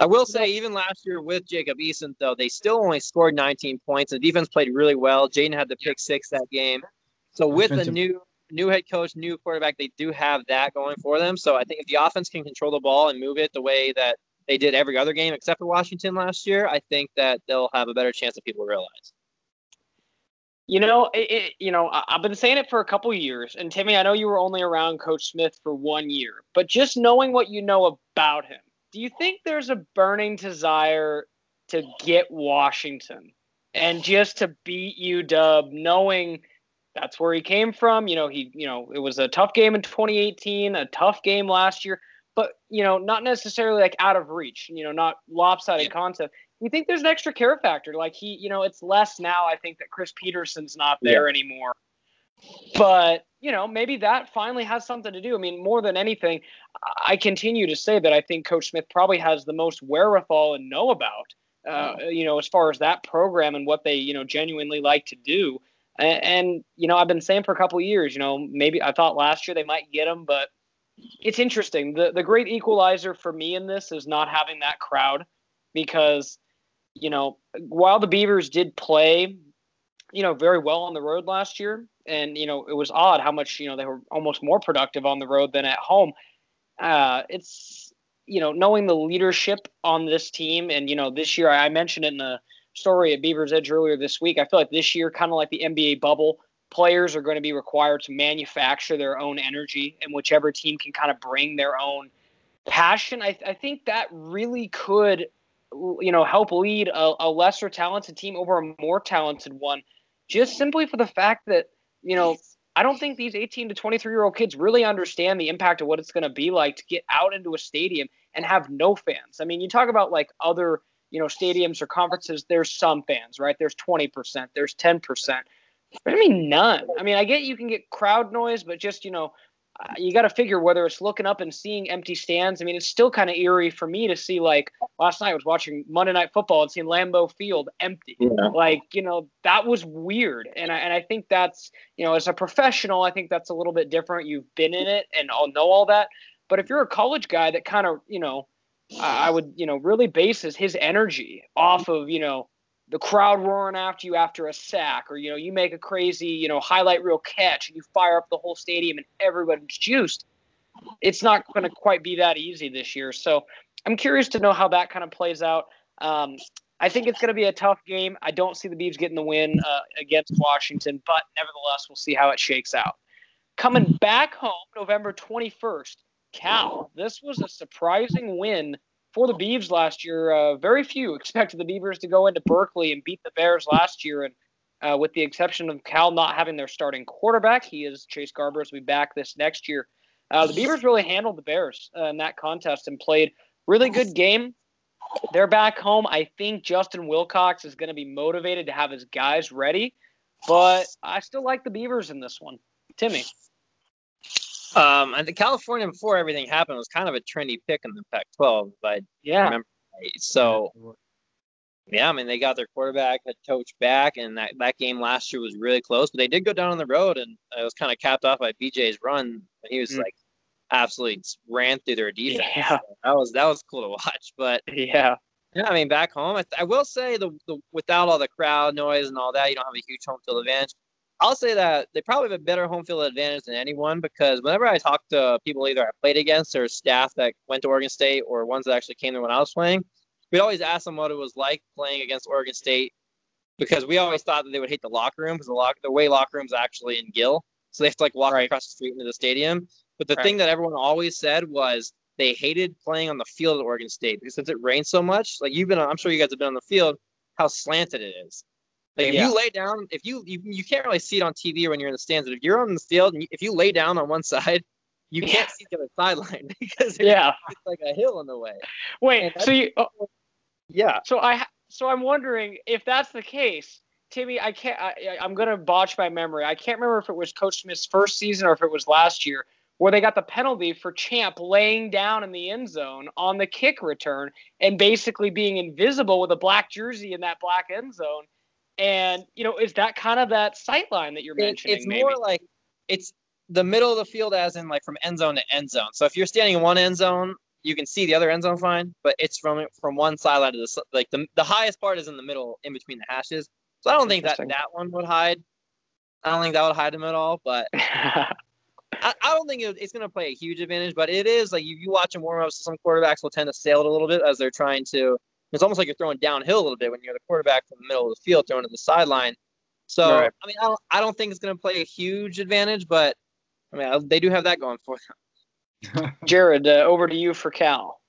I will say, even last year with Jacob Eason, though, they still only scored 19 points. The defense played really well. Jaydon had the pick six that game. So with the new new head coach, new quarterback, they do have that going for them. So I think if the offense can control the ball and move it the way that they did every other game except for Washington last year, I think that they'll have a better chance than people realize. You know, it, it, you know, I've been saying it for a couple years, and Timmy, I know you were only around Coach Smith for one year, but just knowing what you know about him, do you think there's a burning desire to get Washington and just to beat UW, knowing that's where he came from? You know, he, you know, it was a tough game in 2018, a tough game last year, but you know, not necessarily like out of reach. You know, not lopsided concept. You think there's an extra care factor? Like he, you know, it's less now. I think that Chris Petersen's not there yeah. anymore. But you know, maybe that finally has something to do. I mean, more than anything, I continue to say that I think Coach Smith probably has the most wherewithal and know about, uh, you know, as far as that program and what they, you know, genuinely like to do. And, you know, I've been saying for a couple years, you know, maybe I thought last year they might get him, but it's interesting. The the great equalizer for me in this is not having that crowd because, you know, while the Beavers did play, you know, very well on the road last year, and you know it was odd how much you know they were almost more productive on the road than at home. Uh, it's you know knowing the leadership on this team, and you know this year I mentioned it in the story at Beavers Edge earlier this week. I feel like this year, kind of like the NBA bubble, players are going to be required to manufacture their own energy, and whichever team can kind of bring their own passion. I, I think that really could you know help lead a, a lesser talented team over a more talented one just simply for the fact that you know, I don't think these 18 to 23 year old kids really understand the impact of what it's going to be like to get out into a stadium and have no fans. I mean, you talk about like other, you know, stadiums or conferences, there's some fans, right? There's 20%, there's 10%. But I mean, none. I mean, I get you can get crowd noise, but just, you know, uh, you got to figure whether it's looking up and seeing empty stands. I mean, it's still kind of eerie for me to see. Like last night, I was watching Monday Night Football and seeing Lambeau Field empty. Yeah. Like you know, that was weird. And I and I think that's you know, as a professional, I think that's a little bit different. You've been in it and I'll know all that. But if you're a college guy that kind of you know, I would you know really bases his energy off of you know the crowd roaring after you after a sack, or you know, you make a crazy, you know, highlight reel catch and you fire up the whole stadium and everybody's juiced. It's not going to quite be that easy this year. So I'm curious to know how that kind of plays out. Um, I think it's going to be a tough game. I don't see the Beavs getting the win uh, against Washington, but nevertheless, we'll see how it shakes out. Coming back home, November 21st, Cal. This was a surprising win for the Beavs last year, uh, very few expected the Beavers to go into Berkeley and beat the Bears last year. And uh, with the exception of Cal not having their starting quarterback, he is Chase Garbers will be back this next year. Uh, the Beavers really handled the Bears uh, in that contest and played really good game. They're back home. I think Justin Wilcox is going to be motivated to have his guys ready, but I still like the Beavers in this one. Timmy. Um, and the California before everything happened was kind of a trendy pick in the Pac-12, but yeah, remember right. So, yeah, I mean they got their quarterback, head coach back, and that that game last year was really close. But they did go down on the road, and it was kind of capped off by BJ's run, and he was mm. like absolutely ran through their defense. Yeah. So that was that was cool to watch. But yeah. Yeah, I mean, back home, I, I will say the, the without all the crowd noise and all that, you don't have a huge home field advantage. I'll say that they probably have a better home field advantage than anyone because whenever I talk to people either I played against or staff that went to Oregon State or ones that actually came there when I was playing, we'd always ask them what it was like playing against Oregon State because we always thought that they would hate the locker room because the lock the way locker rooms actually in Gill, so they have to like walk right. across the street into the stadium. But the right. thing that everyone always said was they hated playing on the field at Oregon State because since it rained so much, like you've been, on, I'm sure you guys have been on the field, how slanted it is. Like if yeah. you lay down, if you, you you can't really see it on TV when you're in the stands, but if you're on the field and you, if you lay down on one side, you yeah. can't see the other sideline because yeah, it's like a hill in the way. Wait, so you? Oh, yeah. So I so I'm wondering if that's the case, Timmy. I can't. I, I'm gonna botch my memory. I can't remember if it was Coach Smith's first season or if it was last year. where they got the penalty for Champ laying down in the end zone on the kick return and basically being invisible with a black jersey in that black end zone. And you know, is that kind of that sight line that you're mentioning? It's maybe? more like it's the middle of the field, as in like from end zone to end zone. So if you're standing in one end zone, you can see the other end zone fine, but it's from from one sideline to the like the the highest part is in the middle, in between the hashes. So I don't think that that one would hide. I don't think that would hide him at all, but I, I, don't think it, it's going to play a huge advantage. But it is like you, you watch them warm ups. Some quarterbacks will tend to sail it a little bit as they're trying to. It's almost like you're throwing downhill a little bit when you're the quarterback from the middle of the field throwing to the sideline. So right. I mean, I don't, I don't think it's going to play a huge advantage, but I mean, they do have that going for them. Jared, uh, over to you for Cal.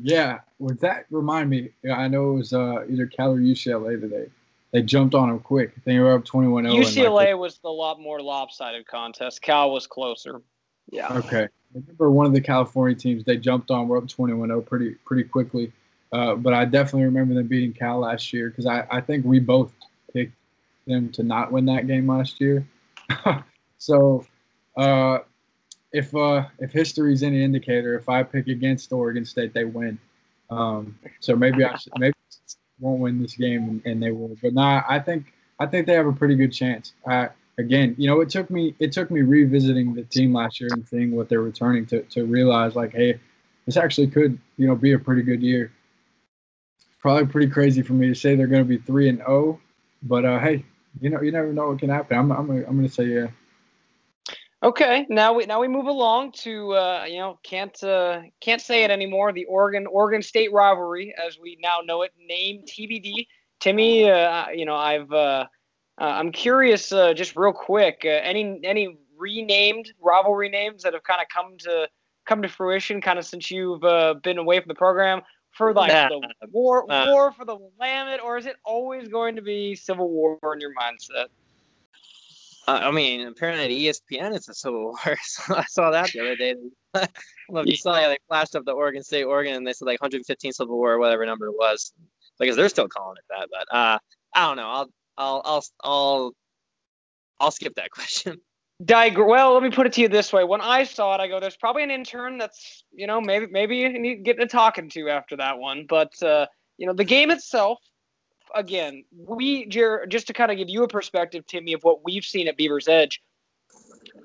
Yeah, would that remind me? I know it was uh, either Cal or UCLA today they jumped on them quick. They were up 21 0. UCLA like was the lot more lopsided contest. Cal was closer. Yeah. Okay. I remember one of the California teams they jumped on. We're up 21 0 pretty pretty quickly. Uh, but I definitely remember them beating Cal last year because I, I think we both picked them to not win that game last year. so uh, if uh, if history's any indicator, if I pick against Oregon State, they win. Um, so maybe I should, maybe won't win this game, and, they will. But nah, I think I think they have a pretty good chance. Uh, again, you know, it took me it took me revisiting the team last year and seeing what they're returning to to realize like, hey, this actually could you know be a pretty good year. Probably pretty crazy for me to say they're going to be three and zero, oh, but uh, hey, you know, you never know what can happen. I'm I'm I'm going to say yeah. Okay, now we now we move along to uh, you know can't uh, can't say it anymore. The Oregon Oregon State rivalry, as we now know it, named TBD. Timmy, uh, you know I've uh, uh, I'm curious, uh, just real quick, any any renamed rivalry names that have kind of come to come to fruition, kind of since you've been away from the program for like nah, the war war for the Willamette, or is it always going to be Civil War in your mindset? Uh, I mean, apparently at ESPN it's a Civil War. So I saw that the other day. I if you saw it. They flashed up the Oregon State, Oregon, and they said like 115 Civil War, whatever number it was. Because they're still calling it that, but uh, I don't know. I'll, I'll, I'll, I'll, I'll skip that question. Digre- well, let me put it to you this way. When I saw it, I go, "There's probably an intern that's, you know, maybe maybe you need getting a talking to after that one." But uh, you know, the game itself, again, we just to kind of give you a perspective, Timmy, of what we've seen at Beaver's Edge.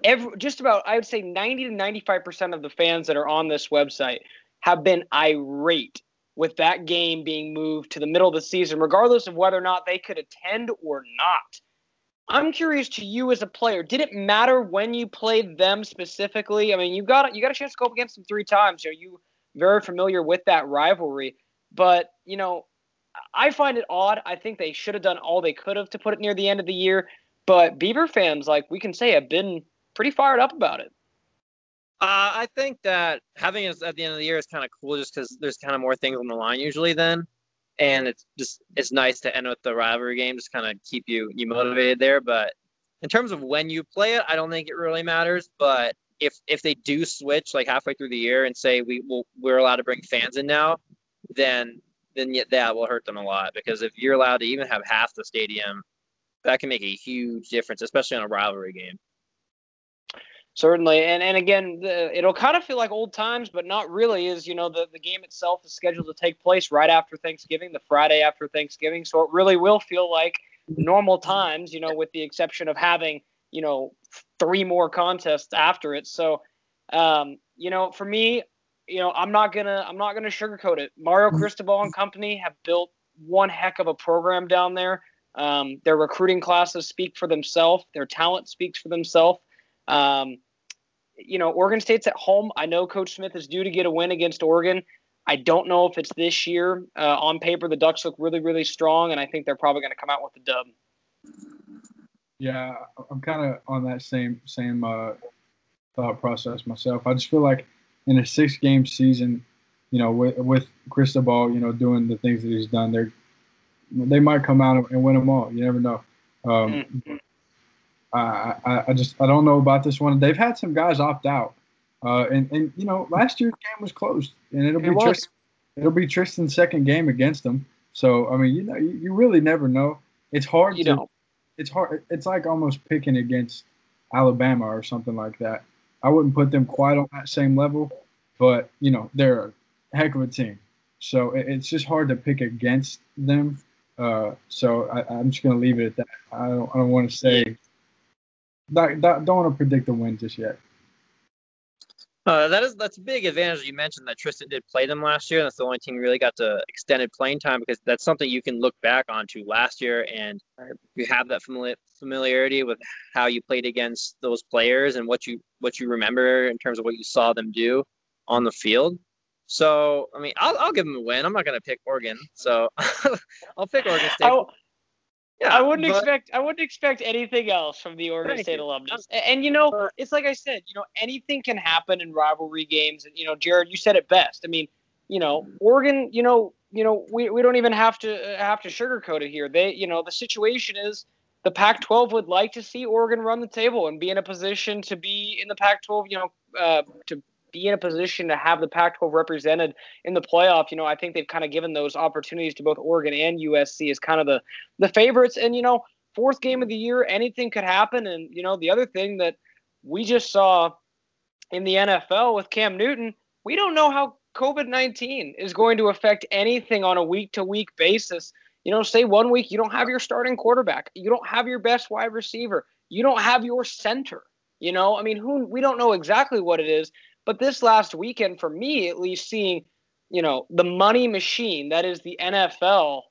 Every, just about, I would say, 90 to 95 percent of the fans that are on this website have been irate with that game being moved to the middle of the season, regardless of whether or not they could attend or not. I'm curious to you as a player. Did it matter when you played them specifically? I mean, you got you got a chance to go up against them three times. Are you very familiar with that rivalry? But you know, I find it odd. I think they should have done all they could have to put it near the end of the year. But Beaver fans, like we can say, have been pretty fired up about it. Uh, I think that having it at the end of the year is kind of cool, just because there's kind of more things on the line usually then, and it's just it's nice to end with the rivalry game, just kind of keep you you motivated there. But in terms of when you play it, I don't think it really matters. But if if they do switch like halfway through the year and say we will we're allowed to bring fans in now, then then that will hurt them a lot because if you're allowed to even have half the stadium, that can make a huge difference, especially on a rivalry game. Certainly, and and again, the, it'll kind of feel like old times, but not really. Is you know the the game itself is scheduled to take place right after Thanksgiving, the Friday after Thanksgiving, so it really will feel like normal times. You know, with the exception of having you know three more contests after it. So, um, you know, for me, you know, I'm not gonna I'm not gonna sugarcoat it. Mario mm-hmm. Cristobal and company have built one heck of a program down there. Um, their recruiting classes speak for themselves. Their talent speaks for themselves. Um, you know, Oregon State's at home. I know Coach Smith is due to get a win against Oregon. I don't know if it's this year. Uh, on paper, the Ducks look really, really strong, and I think they're probably going to come out with the dub. Yeah, I'm kind of on that same same uh, thought process myself. I just feel like in a six game season, you know, with with Cristobal, you know, doing the things that he's done, they they might come out and win them all. You never know. Um, mm-hmm. I, I, I just I don't know about this one. They've had some guys opt out, uh, and and you know last year's game was closed, and it'll it be Tristan, it'll be Tristan's second game against them. So I mean, you know, you, you really never know. It's hard you to. Don't. It's hard. It's like almost picking against Alabama or something like that. I wouldn't put them quite on that same level, but you know they're a heck of a team. So it, it's just hard to pick against them. Uh, so I, am just gonna leave it at that. I don't I don't want to say. Not, not, don't want to predict a win just yet. Uh, that is that's a big advantage. You mentioned that Tristan did play them last year. That's the only team who really got to extended playing time because that's something you can look back onto last year, and you have that familiarity with how you played against those players and what you what you remember in terms of what you saw them do on the field. So I mean, I'll, I'll give them a win. I'm not going to pick Oregon, so I'll pick Oregon State. Yeah, I wouldn't but, expect I wouldn't expect anything else from the Oregon State alumnus. And, and, you know, it's like I said, you know, anything can happen in rivalry games. And you know, Jared, you said it best. I mean, you know, Oregon, you know, you know, we, we don't even have to uh, have to sugarcoat it here. They, you know, the situation is the Pac-12 would like to see Oregon run the table and be in a position to be in the Pac-12, you know, uh, to be in a position to have the Pac-12 represented in the playoff. You know, I think they've kind of given those opportunities to both Oregon and USC as kind of the the favorites. And you know, fourth game of the year, anything could happen. And you know, the other thing that we just saw in the NFL with Cam Newton, we don't know how COVID 19 is going to affect anything on a week to week basis. You know, say one week you don't have your starting quarterback, you don't have your best wide receiver, you don't have your center. You know, I mean, who we don't know exactly what it is, but this last weekend, for me at least, seeing, you know, the money machine that is the NFL,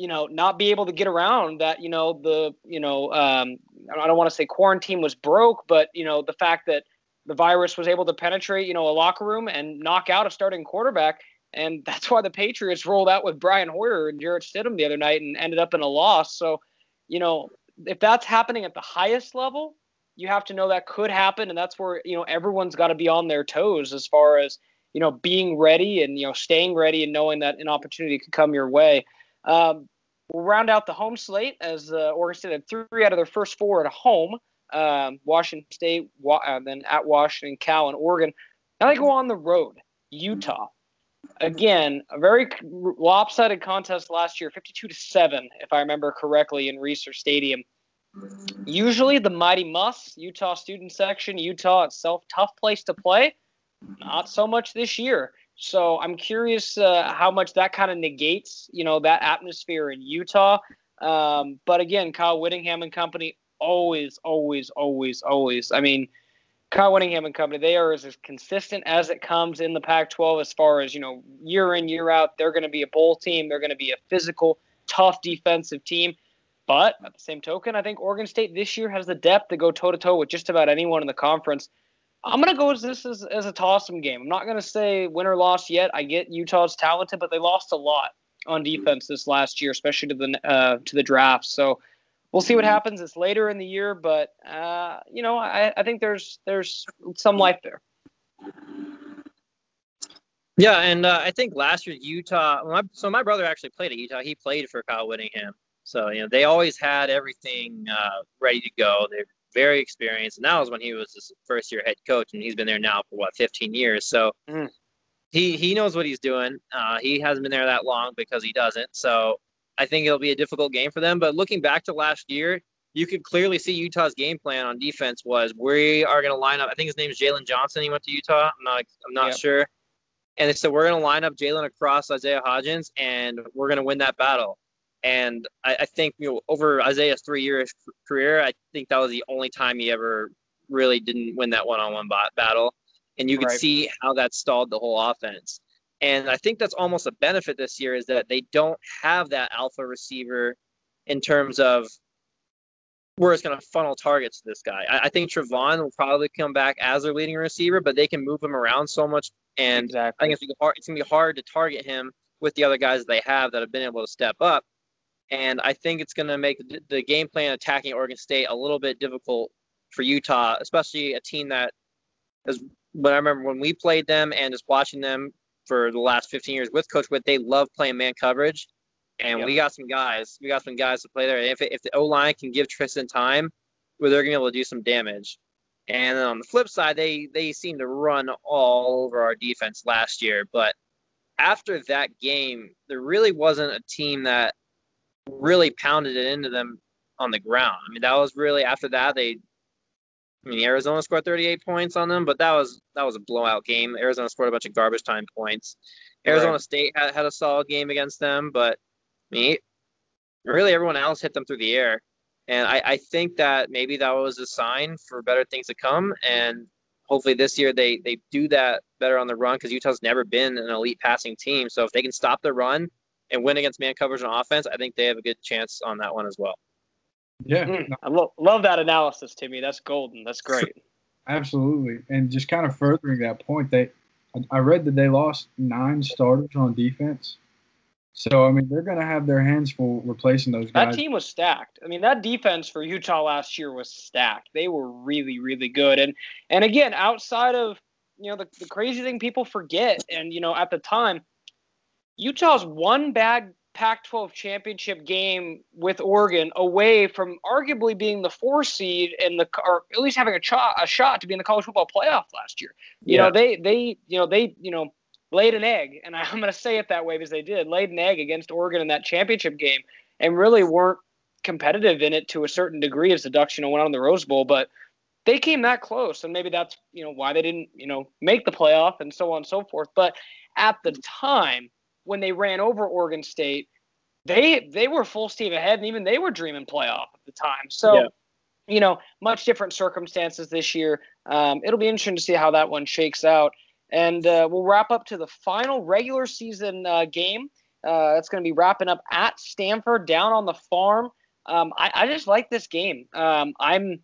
you know, not be able to get around that, you know, the, you know, um, I don't want to say quarantine was broke, but, you know, the fact that the virus was able to penetrate, you know, a locker room and knock out a starting quarterback. And that's why the Patriots rolled out with Brian Hoyer and Jarrett Stidham the other night and ended up in a loss. So, you know, if that's happening at the highest level, you have to know that could happen, and that's where you know everyone's got to be on their toes as far as you know being ready and you know staying ready and knowing that an opportunity could come your way. Um, we'll round out the home slate as uh, Oregon State had three out of their first four at home. Um, Washington State, wa- uh, then at Washington, Cal, and Oregon. Now they go on the road, Utah. Again, a very lopsided contest last year, 52 to seven, if I remember correctly, in Reser Stadium. Usually, the Mighty Muss, Utah student section, Utah itself, tough place to play. Not so much this year. So I'm curious uh, how much that kind of negates, you know, that atmosphere in Utah. Um, but again, Kyle Whittingham and company always, always, always, always. I mean, Kyle Whittingham and company, they are as, as consistent as it comes in the Pac-12 as far as you know, year in year out. They're going to be a bowl team. They're going to be a physical, tough defensive team. But at the same token, I think Oregon State this year has the depth to go toe to toe with just about anyone in the conference. I'm going to go as this as, as a toss 'em game. I'm not going to say win or loss yet. I get Utah's talented, but they lost a lot on defense this last year, especially to the uh, to the draft. So we'll see what happens. It's later in the year, but uh, you know, I, I think there's there's some life there. Yeah, and uh, I think last year Utah. My, so my brother actually played at Utah. He played for Kyle Whittingham, so you know they always had everything uh, ready to go. They're very experienced, and that was when he was his first year head coach, and he's been there now for what 15 years. So mm. he he knows what he's doing. Uh, he hasn't been there that long because he doesn't. So I think it'll be a difficult game for them. But looking back to last year, you could clearly see Utah's game plan on defense was we are going to line up. I think his name is Jaylon Johnson. He went to Utah. I'm not I'm not yep. sure. And they said we're going to line up Jaylon across Isaiah Hodgins, and we're going to win that battle. And I, I think you know over Isaiah's three years career, I think that was the only time he ever really didn't win that one-on-one battle. And you could right. see how that stalled the whole offense. And I think that's almost a benefit this year is that they don't have that alpha receiver in terms of where it's going to funnel targets to this guy. I, I, think Trevon will probably come back as their leading receiver, but they can move him around so much, and exactly. I think it's going, to be hard to target him with the other guys they have that have been able to step up and I think it's going to make the game plan attacking Oregon State a little bit difficult for Utah, especially a team that is. But I remember when we played them and just watching them for the last 15 years with Coach Witt, they love playing man coverage, and yep. we got some guys. We got some guys to play there. If if the O line can give Tristan time, where they're going to be able to do some damage. And then on the flip side, they they seem to run all over our defense last year, but after that game, there really wasn't a team that really pounded it into them on the ground. I mean, that was really after that they I mean, Arizona scored 38 points on them, but that was that was a blowout game. Arizona scored a bunch of garbage time points. Arizona right. State had, had a solid game against them, but I mean, really everyone else hit them through the air. And I, I think that maybe that was a sign for better things to come. And hopefully this year they they do that better on the run because Utah's never been an elite passing team. So if they can stop the run and win against man coverage on offense, I think they have a good chance on that one as well. Yeah, mm, I lo- love that analysis, Timmy. That's golden. That's great. Absolutely, and just kind of furthering that point, they I read that they lost nine starters on defense. So I mean, they're going to have their hands full replacing those guys. That team was stacked. I mean, that defense for Utah last year was stacked. They were really, really good. And and again, outside of you know the, the crazy thing people forget, and you know at the time, Utah's one bad Pac-12 championship game with Oregon away from arguably being the four seed and the or at least having a, ch- a shot to be in the college football playoff last year. You yeah. know, they they you know they you know laid an egg, and I'm going to say it that way because they did laid an egg against Oregon in that championship game, and really weren't competitive in it to a certain degree as the Ducks you know went on the Rose Bowl, but they came that close, and maybe that's you know why they didn't you know make the playoff and so on and so forth. But at the time when they ran over Oregon State, they they were full steam ahead, and even they were dreaming playoff at the time. So. Yeah. You know, much different circumstances this year. Um, it'll be interesting to see how that one shakes out. And uh, we'll wrap up to the final regular season uh, game. Uh, it's going to be wrapping up at Stanford down on the farm. Um, I, I, just like this game. Um, I'm,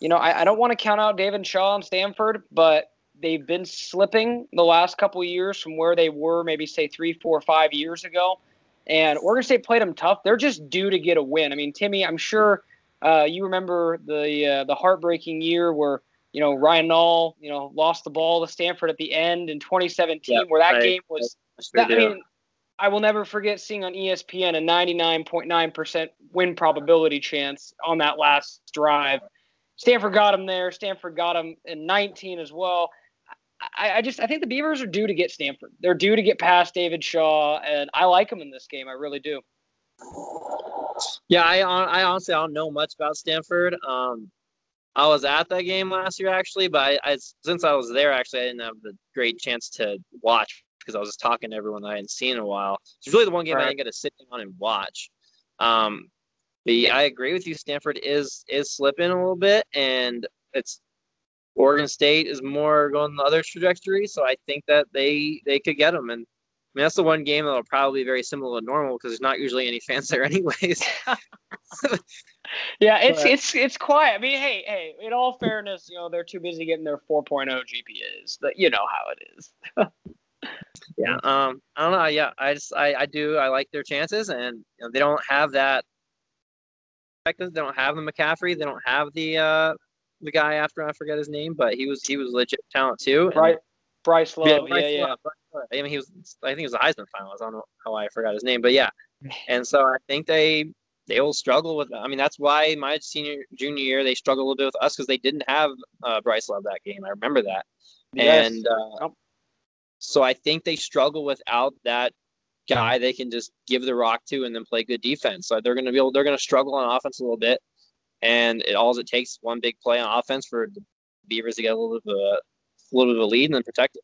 you know, I, I don't want to count out David Shaw and Stanford, but they've been slipping the last couple years from where they were maybe say three, four, five years ago. And Oregon State played them tough. They're just due to get a win. I mean, Timmy, I'm sure uh, you remember the uh, the heartbreaking year where you know Ryan Nall, you know, lost the ball to Stanford at the end in 2017, yep, where that game was. I, that, I mean, I will never forget seeing on ESPN a 99.9% win probability chance on that last drive. Stanford got him there. Stanford got him in 19 as well. I, I, just I think the Beavers are due to get Stanford. They're due to get past David Shaw, and I like them in this game. I really do. Yeah, I I honestly I don't know much about Stanford. Um, I was at that game last year actually, but I, I since I was there actually I didn't have the great chance to watch because I was just talking to everyone that I hadn't seen in a while. It's really the one game right. I didn't get to sit down and watch. Um, but yeah, I agree with you. Stanford is is slipping a little bit, and it's Oregon State is more going the other trajectory. So I think that they they could get them, and I mean that's the one game that'll probably be very similar to normal because there's not usually any fans there anyways. yeah, it's but, it's it's quiet. I mean, hey, hey, in all fairness, you know, they're too busy getting their 4.0 GPAs. But you know how it is. yeah. Um. I don't know. Yeah. I just I I do I like their chances, and you know, they don't have that. They don't have the McCaffrey. They don't have the uh the guy after I forget his name, but he was he was legit talent too. Right. Bryce Love. Yeah, Bryce yeah, Love. yeah. I mean, he was. I think he was a Heisman finalist. I don't know how I forgot his name, but yeah. And so I think they they will struggle with. I mean, that's why my senior junior year they struggled a little bit with us because they didn't have uh, Bryce Love that game. I remember that. Yes. And uh, so I think they struggle without that guy they can just give the rock to and then play good defense. So they're going to be able. They're going to struggle on offense a little bit, and it all it takes one big play on offense for the Beavers to get a little bit of a, a little bit of a lead and then protect it.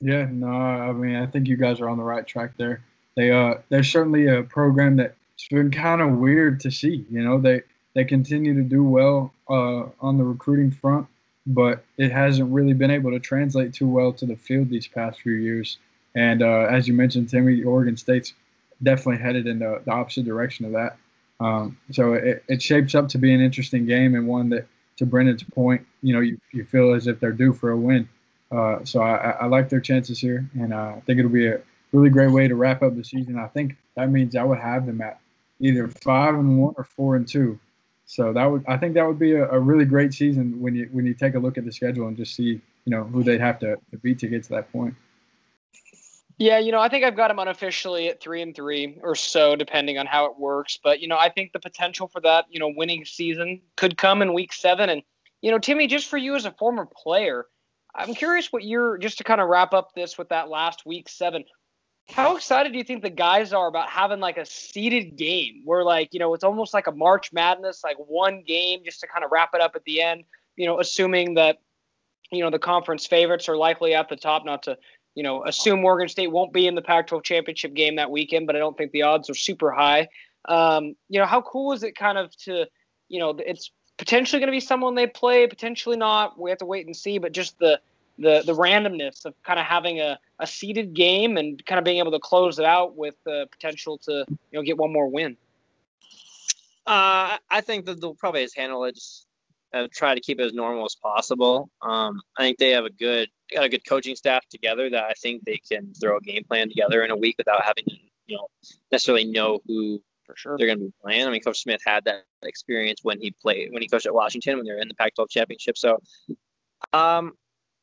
Yeah, no, I mean I think you guys are on the right track there. They uh, they're certainly a program that it's been kind of weird to see. You know, they they continue to do well uh, on the recruiting front, but it hasn't really been able to translate too well to the field these past few years. And uh, as you mentioned, Timmy, Oregon State's definitely headed in the, the opposite direction of that. Um, so it, it shapes up to be an interesting game and one that, to Brenden's point, you know, you, you feel as if they're due for a win. Uh, so I, I, like their chances here, and uh, I think it'll be a really great way to wrap up the season. I think that means I would have them at either five and one or four and two. So that would I think that would be a, a, really great season when you when you take a look at the schedule and just see you know who they'd have to, to beat to get to that point. Yeah, you know, I think I've got them unofficially at three and three or so, depending on how it works. But you know, I think the potential for that, you know, winning season could come in week seven. And you know, Timmy, just for you as a former player, I'm curious what you're just to kind of wrap up this with that last week seven how excited do you think the guys are about having like a seeded game where like you know it's almost like a March Madness, like one game just to kind of wrap it up at the end? You know, assuming that you know the conference favorites are likely at the top. Not to you know assume Oregon State won't be in the Pac-12 championship game that weekend, but I don't think the odds are super high. Um, you know, how cool is it kind of to you know it's potentially going to be someone they play, potentially not. We have to wait and see, but just the the the randomness of kind of having a, a seeded game and kind of being able to close it out with the potential to you know get one more win. Uh, I think that they'll probably just handle it, just uh, try to keep it as normal as possible. Um, I think they have a good got a good coaching staff together that I think they can throw a game plan together in a week without having to you know necessarily know who for sure they're going to be playing. I mean, Coach Smith had that experience when he played when he coached at Washington when they were in the Pac-12 championship. So, um,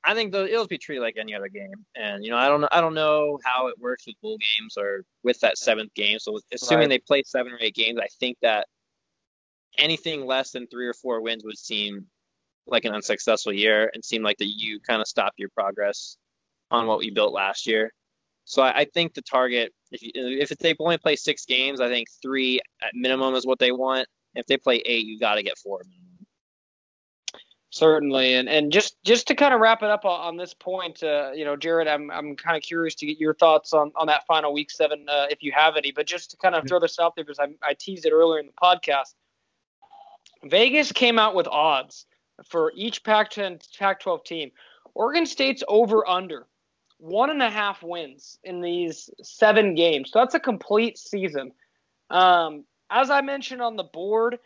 I think the, it'll be treated like any other game. And you know, I don't know, I don't know how it works with bowl games or with that seventh game. So, assuming right. they play seven or eight games, I think that anything less than three or four wins would seem like an unsuccessful year and seem like that you kind of stopped your progress on what we built last year. So I, I think the target, if you, if they only play six games, I think three at minimum is what they want. If they play eight, you got to get four. Certainly, and and just just to kind of wrap it up on, on this point, uh, you know, Jared, I'm I'm kind of curious to get your thoughts on on that final week seven, uh, if you have any. But just to kind of throw this out there because I, I teased it earlier in the podcast, Vegas came out with odds for each Pac-10 Pac-12 team. Oregon State's over under one and a half wins in these seven games. So that's a complete season. Um, as I mentioned on the board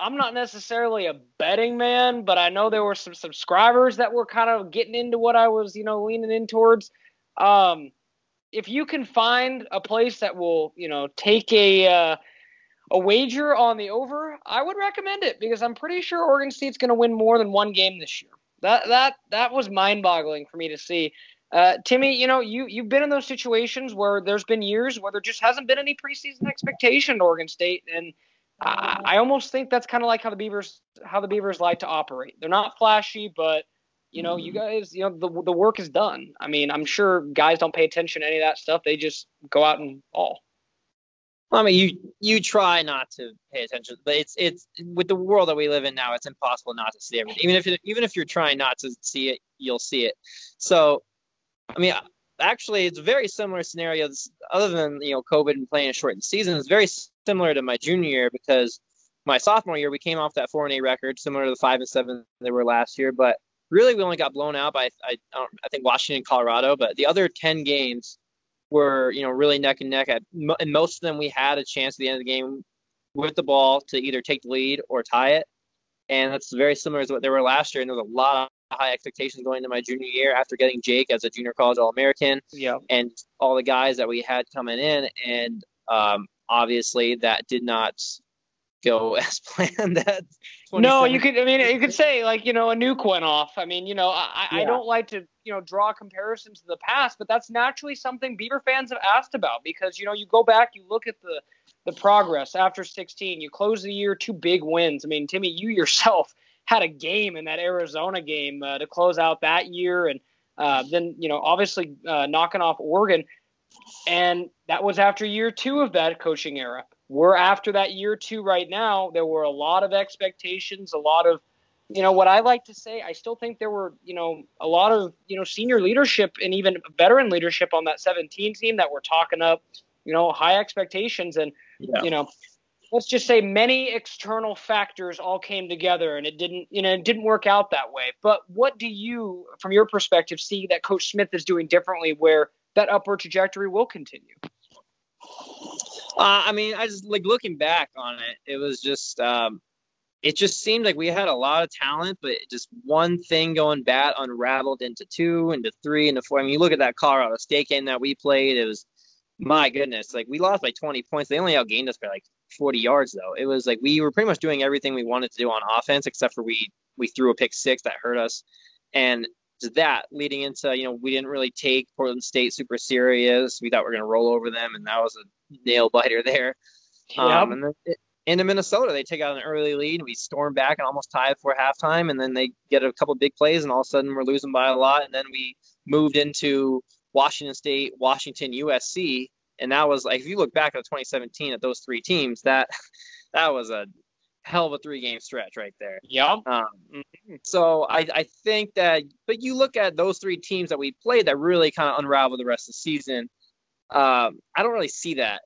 I'm not necessarily a betting man, but I know there were some subscribers that were kind of getting into what I was, you know, leaning in towards. Um, if you can find a place that will, you know, take a uh, a wager on the over, I would recommend it because I'm pretty sure Oregon State's going to win more than one game this year. That that that was mind-boggling for me to see. Uh, Timmy, you know, you you've been in those situations where there's been years where there just hasn't been any preseason expectation to Oregon State, and I, I almost think that's kind of like how the Beavers how the Beavers like to operate. They're not flashy, but you know, you guys, you know, the the work is done. I mean, I'm sure guys don't pay attention to any of that stuff. They just go out and ball. I mean, you you try not to pay attention, but it's it's with the world that we live in now, it's impossible not to see everything. Even if even if you're trying not to see it, you'll see it. So, I mean, actually, it's a very similar scenario. Other than you know COVID and playing a shortened season, it's very similar to my junior year because my sophomore year we came off that four and eight record, similar to the five and seven they were last year. But really, we only got blown out by I I think Washington, Colorado. But the other ten games were you know really neck and neck. At, and most of them we had a chance at the end of the game with the ball to either take the lead or tie it. And that's very similar to what they were last year. And there was a lot of high expectations going into my junior year after getting Jake as a junior college All American. Yeah. And all the guys that we had coming in. And um, obviously that did not go as planned. That no, you could. I mean, you could say like you know a nuke went off. I mean, you know, I, yeah. I don't like to you know draw comparisons to the past, but that's naturally something Beaver fans have asked about because you know you go back, you look at the the progress after 16. You close the year two big wins. I mean, Timmy, you yourself had a game in that Arizona game uh, to close out that year, and uh, then you know obviously uh, knocking off Oregon. And that was after year two of that coaching era. We're after that year two right now. There were a lot of expectations, a lot of, you know, what I like to say, I still think there were, you know, a lot of, you know, senior leadership and even veteran leadership on that 17 team that were talking up, you know, high expectations. And, yeah. you know, let's just say many external factors all came together and it didn't you know it didn't work out that way but what do you from your perspective see that coach smith is doing differently where that upward trajectory will continue. Uh, I mean, I just like looking back on it, it was just, um, it just seemed like we had a lot of talent, but just one thing going bad unraveled into two, into three, into four. I mean, you look at that Colorado State game that we played, it was, my goodness, like we lost by 20 points. They only outgained us by like 40 yards, though. It was like we were pretty much doing everything we wanted to do on offense, except for we we threw a pick six that hurt us. And that leading into you know we didn't really take Portland State super serious. We thought we were going to roll over them, and that was a nail biter there. Yep. Um, and then into Minnesota, they take out an early lead. And we storm back and almost tie before halftime, and then they get a couple big plays, and all of a sudden we're losing by a lot. And then we moved into Washington State, Washington, USC, and that was like if you look back at 2017 at those three teams, that that was a hell of a three game stretch right there. Yeah. Um, so I, I think that, but you look at those three teams that we played that really kind of unraveled the rest of the season. Um, I don't really see that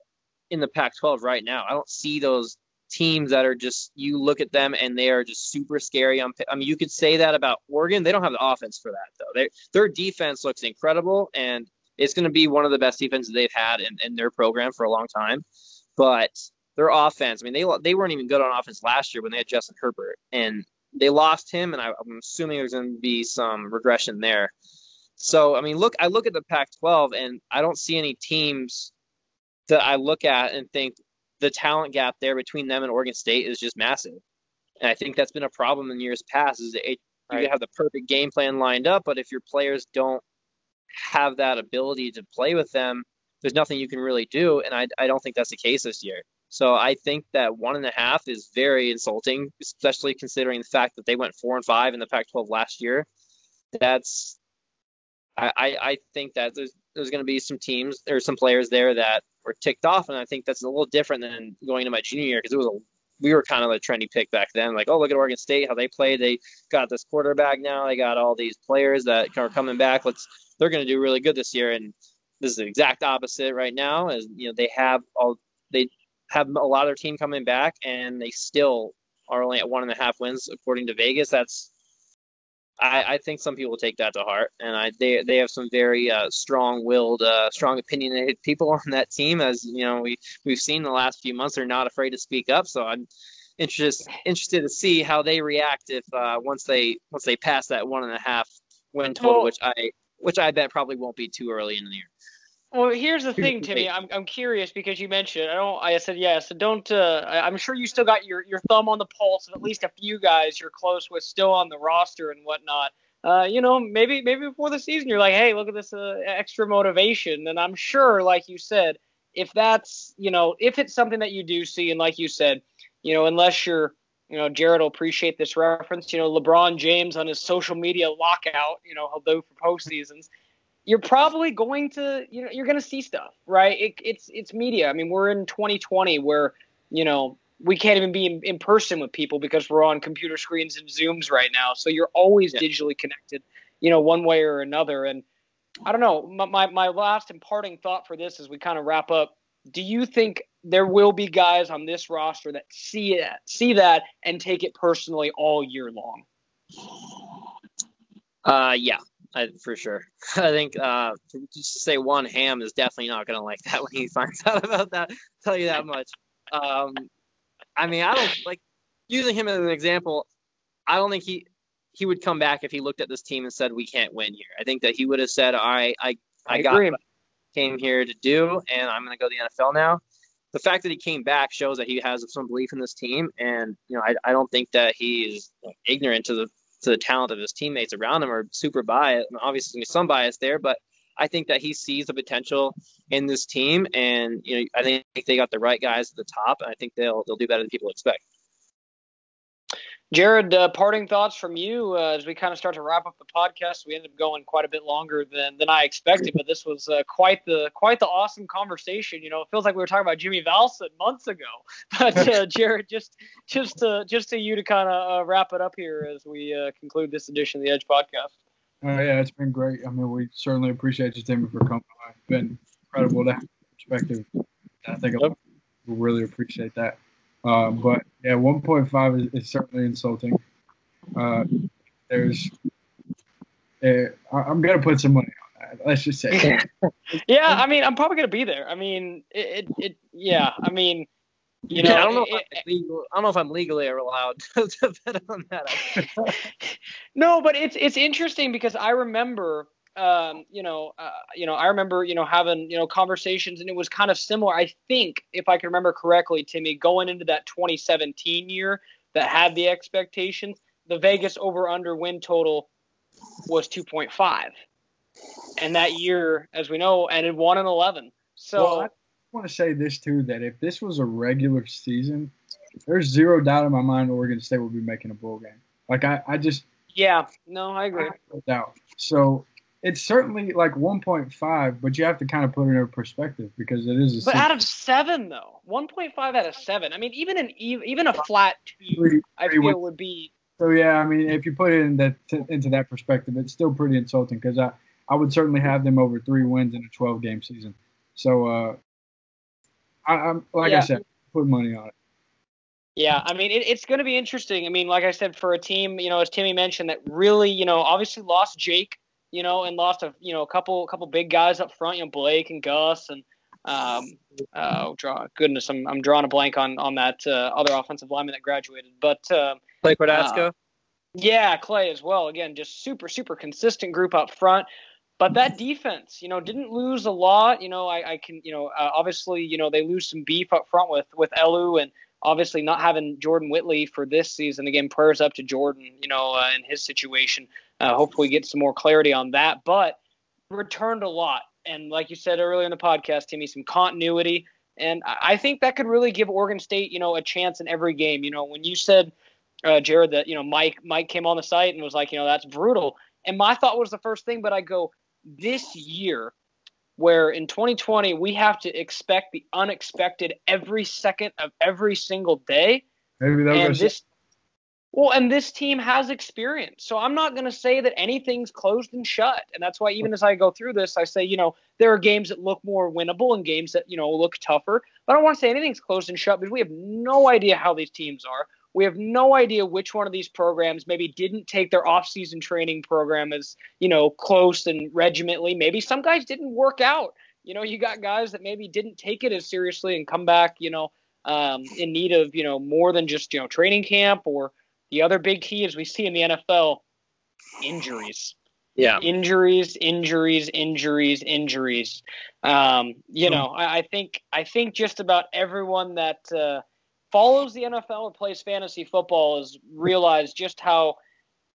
in the Pac-12 right now. I don't see those teams that are just you look at them and they are just super scary. On, I mean, you could say that about Oregon. They don't have the offense for that though. They, their defense looks incredible and it's going to be one of the best defenses they've had in, in their program for a long time. But their offense, I mean, they they weren't even good on offense last year when they had Justin Herbert, and they lost him, and I, am assuming there's going to be some regression there. So, I mean, look, I look at the Pac-12, and I don't see any teams that I look at and think the talent gap there between them and Oregon State is just massive. And I think that's been a problem in years past. Is that you have the perfect game plan lined up, but if your players don't have that ability to play with them, there's nothing you can really do. And I, I don't think that's the case this year. So I think that one and a half is very insulting, especially considering the fact that they went four and five in the Pac-12 last year. That's I, I think that there's there's going to be some teams or some players there that were ticked off, and I think that's a little different than going into my junior year because it was a we were kind of a trendy pick back then. Like, oh, look at Oregon State, how they played. They got this quarterback now. They got all these players that are coming back. Let's they're going to do really good this year. And this is the exact opposite right now. As you know, they have all they have a lot of their team coming back, and they still are only at one and a half wins according to Vegas. That's I, I think some people take that to heart, and I they they have some very uh, strong-willed, uh, strong opinionated people on that team. As you know, we we've seen the last few months, they're not afraid to speak up. So I'm interested interested to see how they react if uh, once they once they pass that one and a half win total, well, which I which I bet probably won't be too early in the year. Well, here's the thing, Timmy. I'm, I'm curious because you mentioned I don't. I said yes. So don't. Uh, I'm sure you still got your, your thumb on the pulse of at least a few guys you're close with still on the roster and whatnot. Uh, you know, maybe maybe before the season you're like, hey, look at this uh, extra motivation. And I'm sure, like you said, if that's you know, if it's something that you do see, and like you said, you know, unless you're you know, Jared will appreciate this reference. You know, LeBron James on his social media lockout, you know, he'll do for postseasons you're probably going to you know you're going to see stuff right? It, it's it's media. I mean we're in 2020 where you know we can't even be in, in, person with people because we're on computer screens and zooms right now. So you're always yeah. digitally connected you know one way or another. And i don't know my, my last and parting thought for this as we kind of wrap up do you think there will be guys on this roster that see it see that and take it personally all year long? Uh yeah I, for sure. I think uh, just to say one ham is definitely not going to like that when he finds out about that. I'll tell you that much. Um, I mean, I don't like using him as an example. I don't think he he would come back if he looked at this team and said we can't win here. I think that he would have said, "All right, I I, I got came here to do, and I'm going to go to the NFL now." The fact that he came back shows that he has some belief in this team, and you know, I, I don't think that he is ignorant to the to the talent of his teammates around him are super biased. Obviously, there's some bias there, but I think that he sees the potential in this team, and you know, I think they got the right guys at the top, and I think they'll they'll do better than people expect. Jared, uh, parting thoughts from you uh, as we kind of start to wrap up the podcast. We ended up going quite a bit longer than, than I expected, but this was uh, quite the quite the awesome conversation. You know, it feels like we were talking about Jimmy Valsin months ago. But uh, Jared, just just to just to you to kind of uh, wrap it up here as we uh, conclude this edition of the Edge podcast. yeah, it's been great. I mean, we certainly appreciate you, Timmy, for coming. It's been incredible to have perspective. I think yep. we really appreciate that. Uh, but yeah, 1.5 is, is certainly insulting. Uh, there's, uh, I'm gonna put some money on that. Let's just say. yeah, I mean, I'm probably gonna be there. I mean, it, it, it yeah, I mean, you know, yeah, I don't know. It, if legal, I don't know if I'm legally allowed to, to bet on that. no, but it's it's interesting because I remember um, you know, uh, you know, I remember, you know, having, you know, conversations and it was kind of similar. I think, if I can remember correctly, Timmy, going into that 2017 year that had the expectations, the Vegas over under win total was 2.5. And that year, as we know, ended 1 and 11. So well, I want to say this too that if this was a regular season, there's zero doubt in my mind Oregon State would be making a bowl game. Like I, I just yeah, no, I agree. No doubt. So it's certainly like 1.5, but you have to kind of put it in perspective because it is a. But six. out of seven though, 1.5 out of seven. I mean, even an even a flat two, three, I feel would, would be. So yeah, I mean, if you put it in that into that perspective, it's still pretty insulting because I I would certainly have them over three wins in a 12 game season. So uh, I, am like yeah. I said, put money on it. Yeah, I mean, it, it's going to be interesting. I mean, like I said, for a team, you know, as Timmy mentioned, that really, you know, obviously lost Jake, you know, and lost a, you know, a couple, couple big guys up front, you know, Blake and Gus, and um, oh, draw, goodness, I'm, I'm drawing a blank on on that uh, other offensive lineman that graduated, but uh, Clay Cordasco. Uh, yeah, Clay as well. Again, just super, super consistent group up front. But that defense, you know, didn't lose a lot. You know, I, I can, you know, uh, obviously, you know, they lose some beef up front with with Elu and obviously not having Jordan Whitley for this season. Again, prayers up to Jordan, you know, uh, in his situation. Uh, hopefully, get some more clarity on that. But returned a lot, and like you said earlier in the podcast, Timmy, some continuity, and I think that could really give Oregon State, you know, a chance in every game. You know, when you said, uh, Jared, that you know Mike Mike came on the site and was like, you know, that's brutal, and my thought was the first thing, but I go this year where in 2020 we have to expect the unexpected every second of every single day. Maybe and this, well, and this team has experience, so I'm not going to say that anything's closed and shut. And that's why even as I go through this, I say, you know, there are games that look more winnable and games that you know look tougher. But I don't want to say anything's closed and shut because we have no idea how these teams are. We have no idea which one of these programs maybe didn't take their off-season training program as, you know, close and regimentally. Maybe some guys didn't work out. You know, you got guys that maybe didn't take it as seriously and come back, you know, um, in need of, you know, more than just, you know, training camp or the other big key as we see in the NFL, injuries. Yeah. Injuries, injuries, injuries, injuries. Um, you know, I, I, think I think just about everyone that uh, follows the NFL or plays fantasy football has realized just how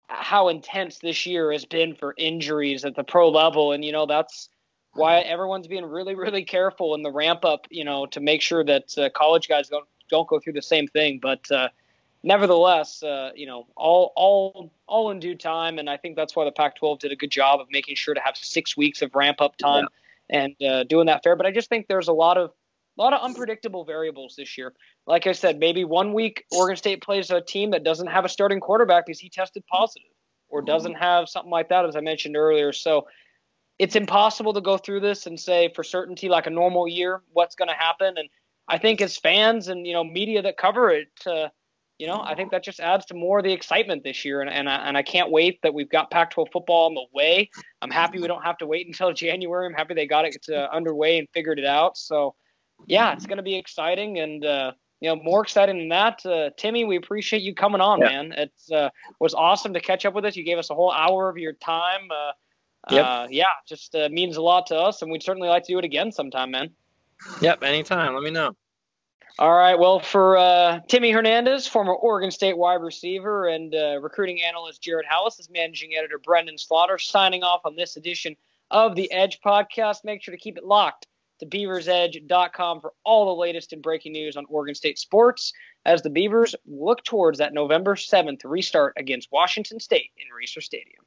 how intense this year has been for injuries at the pro level, and you know that's why everyone's being really really careful in the ramp up, you know, to make sure that uh, college guys don't don't go through the same thing. But uh, nevertheless, uh, you know, all all all in due time, and I think that's why the Pac-12 did a good job of making sure to have six weeks of ramp up time yeah. and uh, doing that fair. But I just think there's a lot of a lot of unpredictable variables this year. Like I said, maybe one week Oregon State plays a team that doesn't have a starting quarterback because he tested positive or doesn't have something like that, as I mentioned earlier. So it's impossible to go through this and say for certainty, like a normal year, what's going to happen. And I think as fans and you know media that cover it, uh, you know, I think that just adds to more of the excitement this year. And and I, and I can't wait that we've got Pac-12 football on the way. I'm happy we don't have to wait until January. I'm happy they got it uh, underway and figured it out. So yeah, it's going to be exciting and uh, you know more exciting than that. Uh, Timmy, we appreciate you coming on, yeah. man. It uh, was awesome to catch up with us. You gave us a whole hour of your time. Uh, yep. Uh, yeah, just uh, means a lot to us, and we'd certainly like to do it again sometime, man. Yep, anytime. Let me know. All right. Well, for uh, Timmy Hernandez, former Oregon State wide receiver and uh, recruiting analyst Jared Halus, is managing editor Brenden Slaughter, signing off on this edition of the Edge podcast. Make sure to keep it locked to beaversedge.com for all the latest and breaking news on Oregon State sports as the Beavers look towards that November 7th restart against Washington State in Reser Stadium.